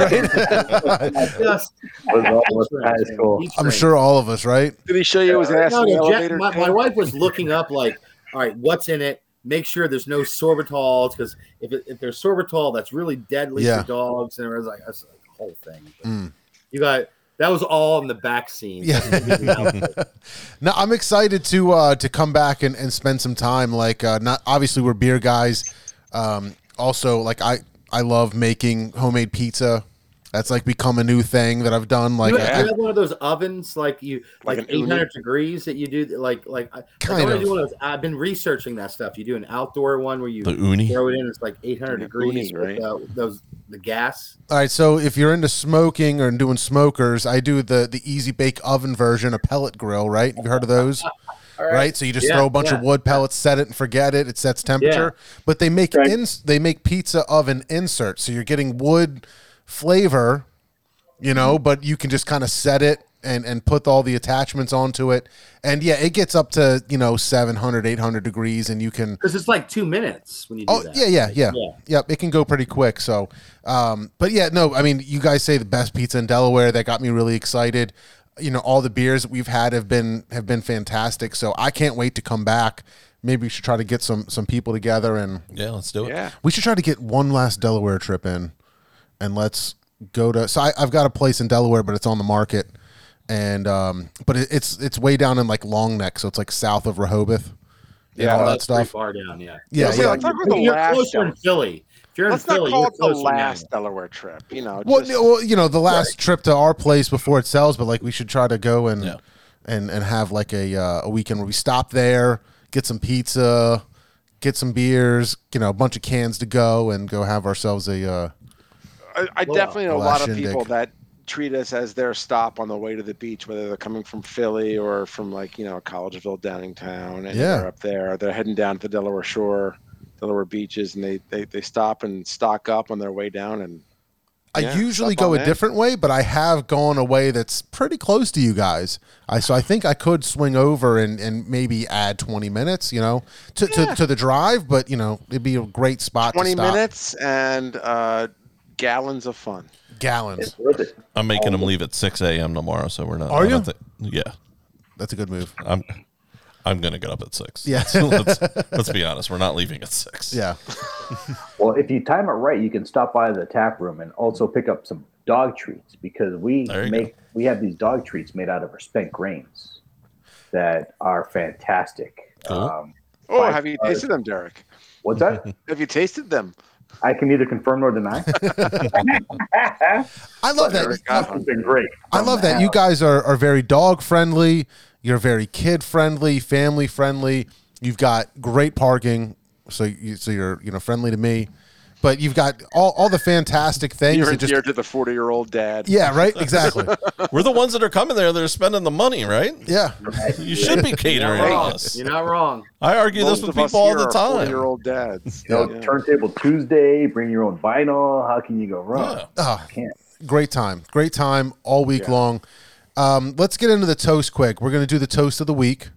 Was all of high school. I'm sure all of us, right? Did he show you his ass No, in the no, Jack- my, my wife was looking up like, all right, what's in it? Make sure there's no sorbitols because if, it, if there's sorbitol, that's really deadly Yeah. for dogs. And it was like that's like the whole thing. Mm. You got that was all in the back scene. Yeah. No, I'm excited to uh, to come back and, and spend some time. Like, uh, not obviously we're beer guys. Um, also, like I I love making homemade pizza. That's like become a new thing that I've done. Like, you, I- have, you have one of those ovens like you Like like, 800 degrees that you do like like kind like, I of. One of those, I've been researching that stuff. You do an outdoor one where you The Ooni. throw it in. It's like 800 degrees. Ooni, right? with, uh, those the gas. all right. So if you're into smoking or doing smokers, I do the the easy bake oven version, a pellet grill. Right? You've heard of those? All right? So you just Yeah, throw a bunch of wood pellets, set it, and forget it. It sets temperature. But they make Right. ins they make pizza oven inserts, so you're getting wood flavor, you know, but you can just kind of set it and and put all the attachments onto it. And yeah, it gets up to you know 700, 800 degrees, and you can. Because it's like two minutes when you do Oh that. yeah, yeah, yeah, Yeah. Yep, it can go pretty quick. So, um, but yeah, no, I mean, you guys say the best pizza in Delaware. That got me really excited. You know, all the beers that we've had have been have been fantastic. So I can't wait to come back. Maybe we should try to get some some people together, and Yeah, let's do it. Yeah. we should try to get one last Delaware trip in, and let's go to. So I, I've got a place in Delaware, but it's on the market, and um, but it, it's it's way down in like Long Neck, so it's like south of Rehoboth. and Yeah, all that stuff. far down. Yeah. Yeah, Yeah, yeah. let's talk you're last closer in Philly. If you're Let's in Philly, not call you're it the last now. Delaware trip. You know, Well, just- no, well, you know, the last trip to our place before it sells, but like we should try to go and Yeah. and and have like a uh, a weekend where we stop there, get some pizza, get some beers, you know, a bunch of cans to go, and go have ourselves a. Uh, I, I definitely know a lot that of people that treat us as their stop on the way to the beach, whether they're coming from Philly or from like you know Collegeville, Downingtown, and Yeah. they're up there. They're heading down to the Delaware Shore, Delaware beaches, and they they, they stop and stock up on their way down. And I Yeah, usually go a in. different way, but I have gone a way that's pretty close to you guys. I so I think I could swing over and, and maybe add twenty minutes, you know, to, to, to the drive. But you know, it'd be a great spot. twenty to stop. minutes and uh, gallons of fun. gallons. It's worth it. I'm making them leave at 6 a.m. tomorrow, so we're not. Are you? thi- yeah, That's a good move. I'm. I'm gonna get up at six. Yeah. let's, let's be honest. We're not leaving at six. Yeah. Well, if you time it right, you can stop by the tap room and also pick up some dog treats because we There you make we have these dog treats made out of our spent grains that are fantastic. Cool. Um, Oh, Five have you stars. tasted them, Derek? what's that? Have you tasted them? I can neither confirm nor deny. I love that. Derek got It's been great. I love that. You guys are, are very dog friendly. You're very kid friendly, family friendly. You've got great parking, so you so you're you know friendly to me. But you've got all, all the fantastic things. You're that just, endeared to the forty-year-old dad. yeah, right. Exactly. We're the ones that are coming there. They're spending the money, right? Yeah. You should be You're catering not wrong. us. You're not wrong. I argue Most this with of us people all the time. Forty-year-old dads. You know, Yeah. Turntable Tuesday, bring your own vinyl. How can you go wrong? Yeah. Ah, Can't. great time. Great time all week Yeah. long. Um, let's get into the toast quick. We're going to do the toast of the week.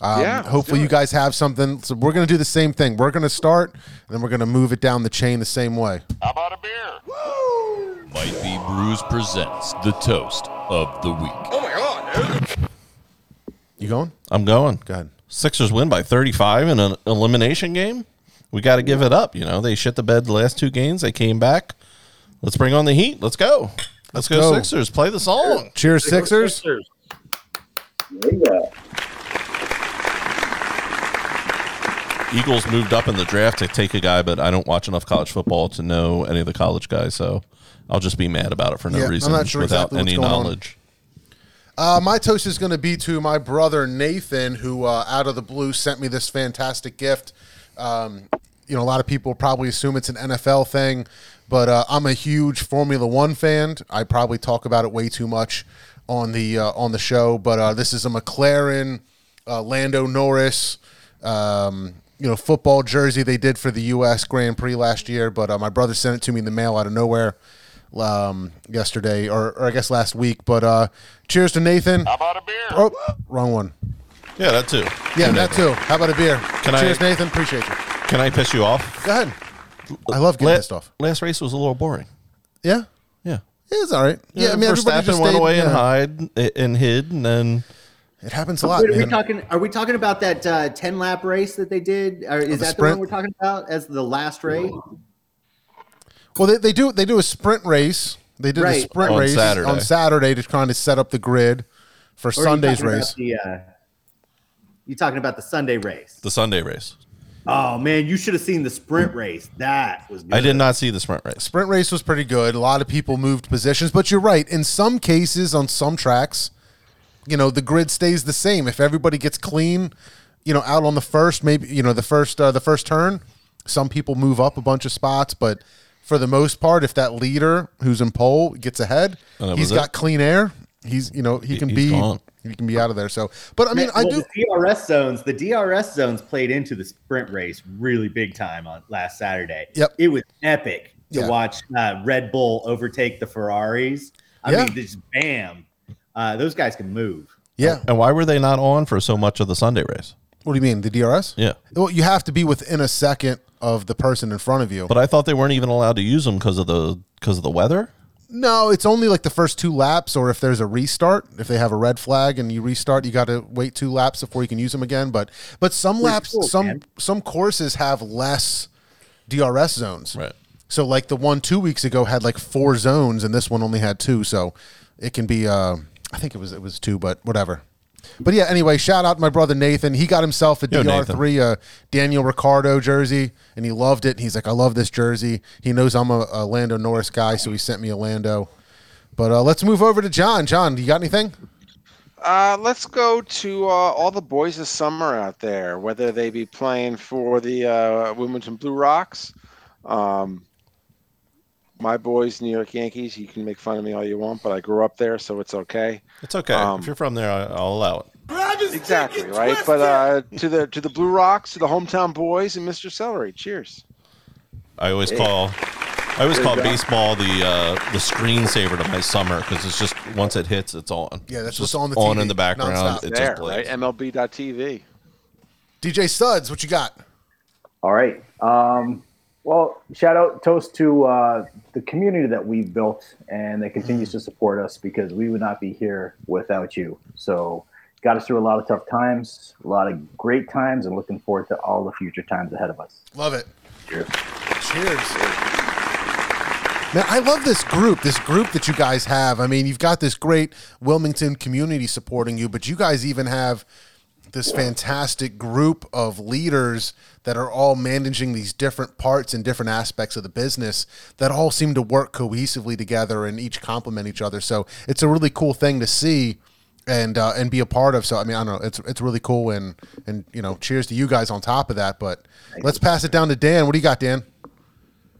Um, Yeah, hopefully you guys have something. So we're going to do the same thing. We're going to start, and then we're going to move it down the chain the same way. How about a beer? Woo! Might Be Brews presents the toast of the week. Oh my god, dude. You going? I'm going. Go ahead. Sixers win by 35 in an elimination game. We got to give it up. You know, they shit the bed the last two games. They came back. Let's bring on the heat. Let's go. Let's, go, go. Sixers. Play the song. Cheers, Sixers. There you go. Eagles moved up in the draft to take a guy, but I don't watch enough college football to know any of the college guys, so I'll just be mad about it for no Yeah, I'm reason not sure without exactly any knowledge. Uh, my toast is going to be to my brother Nathan, who uh, out of the blue sent me this fantastic gift. Um, you know, a lot of people probably assume it's an NFL thing, but uh, I'm a huge Formula One fan. I probably talk about it way too much on the uh, on the show, but uh, this is a McLaren uh, Lando Norris. Um, you know, football jersey they did for the U.S. Grand Prix last year, but uh, my brother sent it to me in the mail out of nowhere um, yesterday, or, or I guess last week. But uh, cheers to Nathan. How about a beer? Oh, wrong one. Yeah, that too. Yeah, that too. How about a beer? Can I- cheers, Nathan. Appreciate you. Can I piss you off? Go ahead. I love getting La- pissed off. Last race was a little boring. Yeah, Yeah. it's all right. Yeah, I mean, everybody Verstappen just went stayed- away and hide and hid, and then It happens a lot. Wait, are we man. talking? Are we talking about that uh, ten lap race that they did? Or is the that the one we're talking about as the last race? Well, they, they do they do a sprint race. They did a sprint On race Saturday. on Saturday to kind of set up the grid for Or are you Sunday's race. The, uh, you talking about the Sunday race? the Sunday race. Oh man, you should have seen the sprint race. That was. Good. I did not see the sprint race. Sprint race was pretty good. A lot of people moved positions, but you're right. In some cases, on some tracks, you know, the grid stays the same. If everybody gets clean, you know, out on the first, maybe you know the first uh, the first turn, some people move up a bunch of spots, but for the most part, if that leader who's in pole gets ahead, he's got it? clean air. He's you know he can be gone. He can be out of there. So, but I mean, I do. The DRS zones. The DRS zones played into the sprint race really big time on last Saturday. Yep. It was epic to Yeah. watch uh, Red Bull overtake the Ferraris. I Yeah. mean, just bam. Uh, those guys can move. Yeah. And why were they not on for so much of the Sunday race? What do you mean the DRS? Yeah. Well, you have to be within a second of the person in front of you. But I thought they weren't even allowed to use them because of the because of the weather. No, it's only like the first two laps, or if there's a restart. If they have a red flag and you restart, you got to wait two laps before you can use them again. But but some laps, cool, some man. some courses have less DRS zones. Right. So like the one two weeks ago had like four zones, and this one only had two. So it can be. Uh, I think it was it was two, but whatever. But yeah, anyway, shout out to my brother Nathan. He got himself a Yo, DR3 uh, Daniel Ricciardo jersey, and he loved it. He's like, I love this jersey. He knows I'm a, a Lando Norris guy, so he sent me a Lando. But uh, let's move over to John. John, you got anything? Uh, let's go to uh, all the boys of summer out there, whether they be playing for the uh, Wilmington Blue Rocks, um, my boys, New York Yankees. You can make fun of me all you want, but I grew up there, so it's okay. It's okay Um, if you're from there. I, I'll allow it. Exactly right. But uh, to the to the Blue Rocks, to the hometown boys, and Mr. Celery. Cheers. I always call I always call baseball the uh, the screensaver to my summer because it's just once it hits, it's on. Yeah, that's It's just on the on TV, in the background. nonstop. It there, just plays. right? MLB.TV. DJ Studs, what you got? All right. Um, well, shout out, toast to uh, the community that we've built and that continues mm. to support us because we would not be here without you. So, got us through a lot of tough times, a lot of great times, and looking forward to all the future times ahead of us. Love it. Cheers. Cheers. Man, I love this group, this group that you guys have. I mean, you've got this great Wilmington community supporting you, but you guys even have this fantastic group of leaders that are all managing these different parts and different aspects of the business that all seem to work cohesively together and each complement each other. So it's a really cool thing to see and uh, and be a part of. So I mean, I don't know, it's it's really cool and and you know, cheers to you guys on top of that. But let's pass it down to Dan. What do you got, Dan?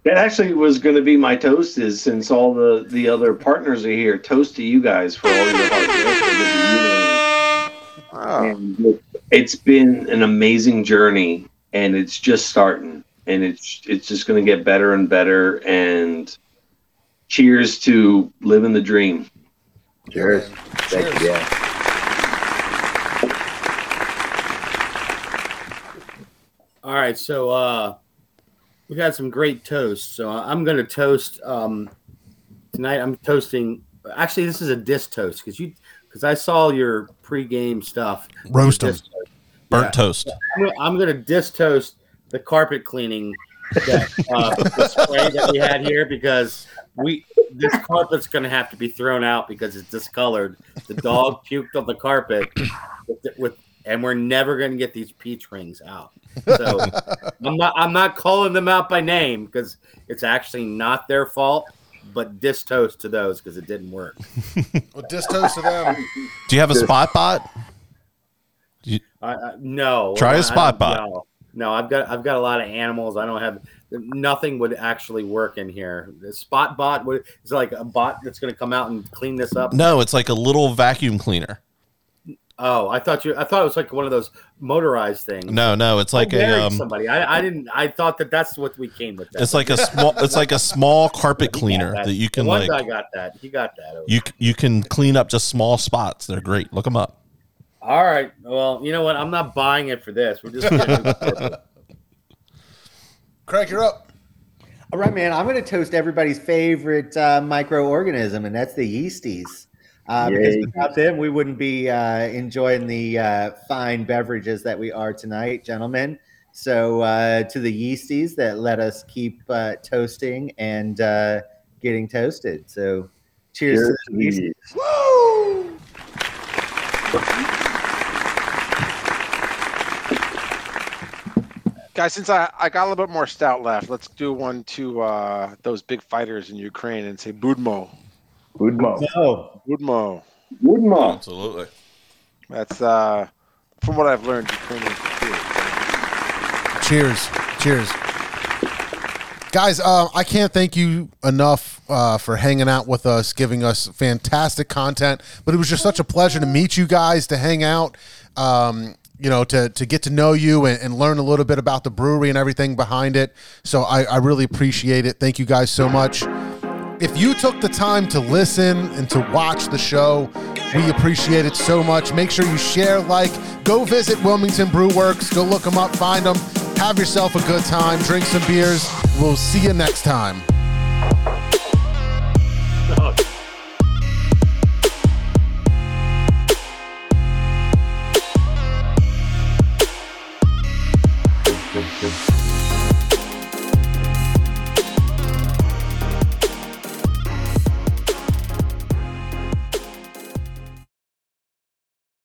That actually was going to be my toast. Is since all the the other partners are here, toast to you guys for all your hard work. Oh, And it's been an amazing journey, and it's just starting, and it's it's just going to get better and better. And cheers to living the dream. Cheers. Thank you. Yeah. All right, so uh, we got some great toasts. So I'm going to toast um, tonight. I'm toasting. Actually, this is a diss toast because you because I saw your pregame stuff. Roast 'em. Diss toast. Burnt Yeah. toast. I'm gonna, I'm gonna diss toast the carpet cleaning that, uh, the spray that we had here because we this carpet's gonna have to be thrown out because it's discolored. The dog puked on the carpet with, with and we're never gonna get these peach rings out. So I'm not I'm not calling them out by name because it's actually not their fault. But diss toast to those because it didn't work. Well, diss toast to them. Do you have a spot bot? I, I, no. Try a I- I spot bot. No, no, I've got I've got a lot of animals. I don't have nothing would actually work in here. The spot bot would is like a bot that's going to come out and clean this up. No, it's like a little vacuum cleaner. Oh, I thought you. I thought it was like one of those motorized things. No, no, it's like I'm a marrying um, somebody. I, I didn't. I thought that that's what we came with. That. it's like a small it's like a small carpet cleaner that you can The one like guy got that. He got that. over you you can clean up just small spots. They're great. Look them up. All right. Well, you know what? I'm not buying it for this. We're just. Gonna Craig, you're up. All right, man. I'm going to toast everybody's favorite uh, microorganism, and that's the yeasties. Uh, because without them, we wouldn't be uh, enjoying the uh, fine beverages that we are tonight, gentlemen. So, uh, to the yeasties that let us keep uh, toasting and uh, getting toasted. So, cheers, Cheers to the yeasties. these. Guys, since I, I got a little bit more stout left, let's do one to uh, those big fighters in Ukraine and say Budmo. Budmo. Oh, Budmo. Woodmo. Absolutely. That's uh, from what I've learned, Ukrainian. Cheers. Cheers. Guys, uh, I can't thank you enough uh, for hanging out with us, giving us fantastic content. But it was just such a pleasure to meet you guys, to hang out, um, you know, to, to get to know you and, and learn a little bit about the brewery and everything behind it. So I, I really appreciate it. Thank you guys so much. If you took the time to listen and to watch the show, we appreciate it so much. Make sure you share, like, go visit Wilmington Brew Works, go look them up, find them, have yourself a good time, drink some beers. We'll see you next time.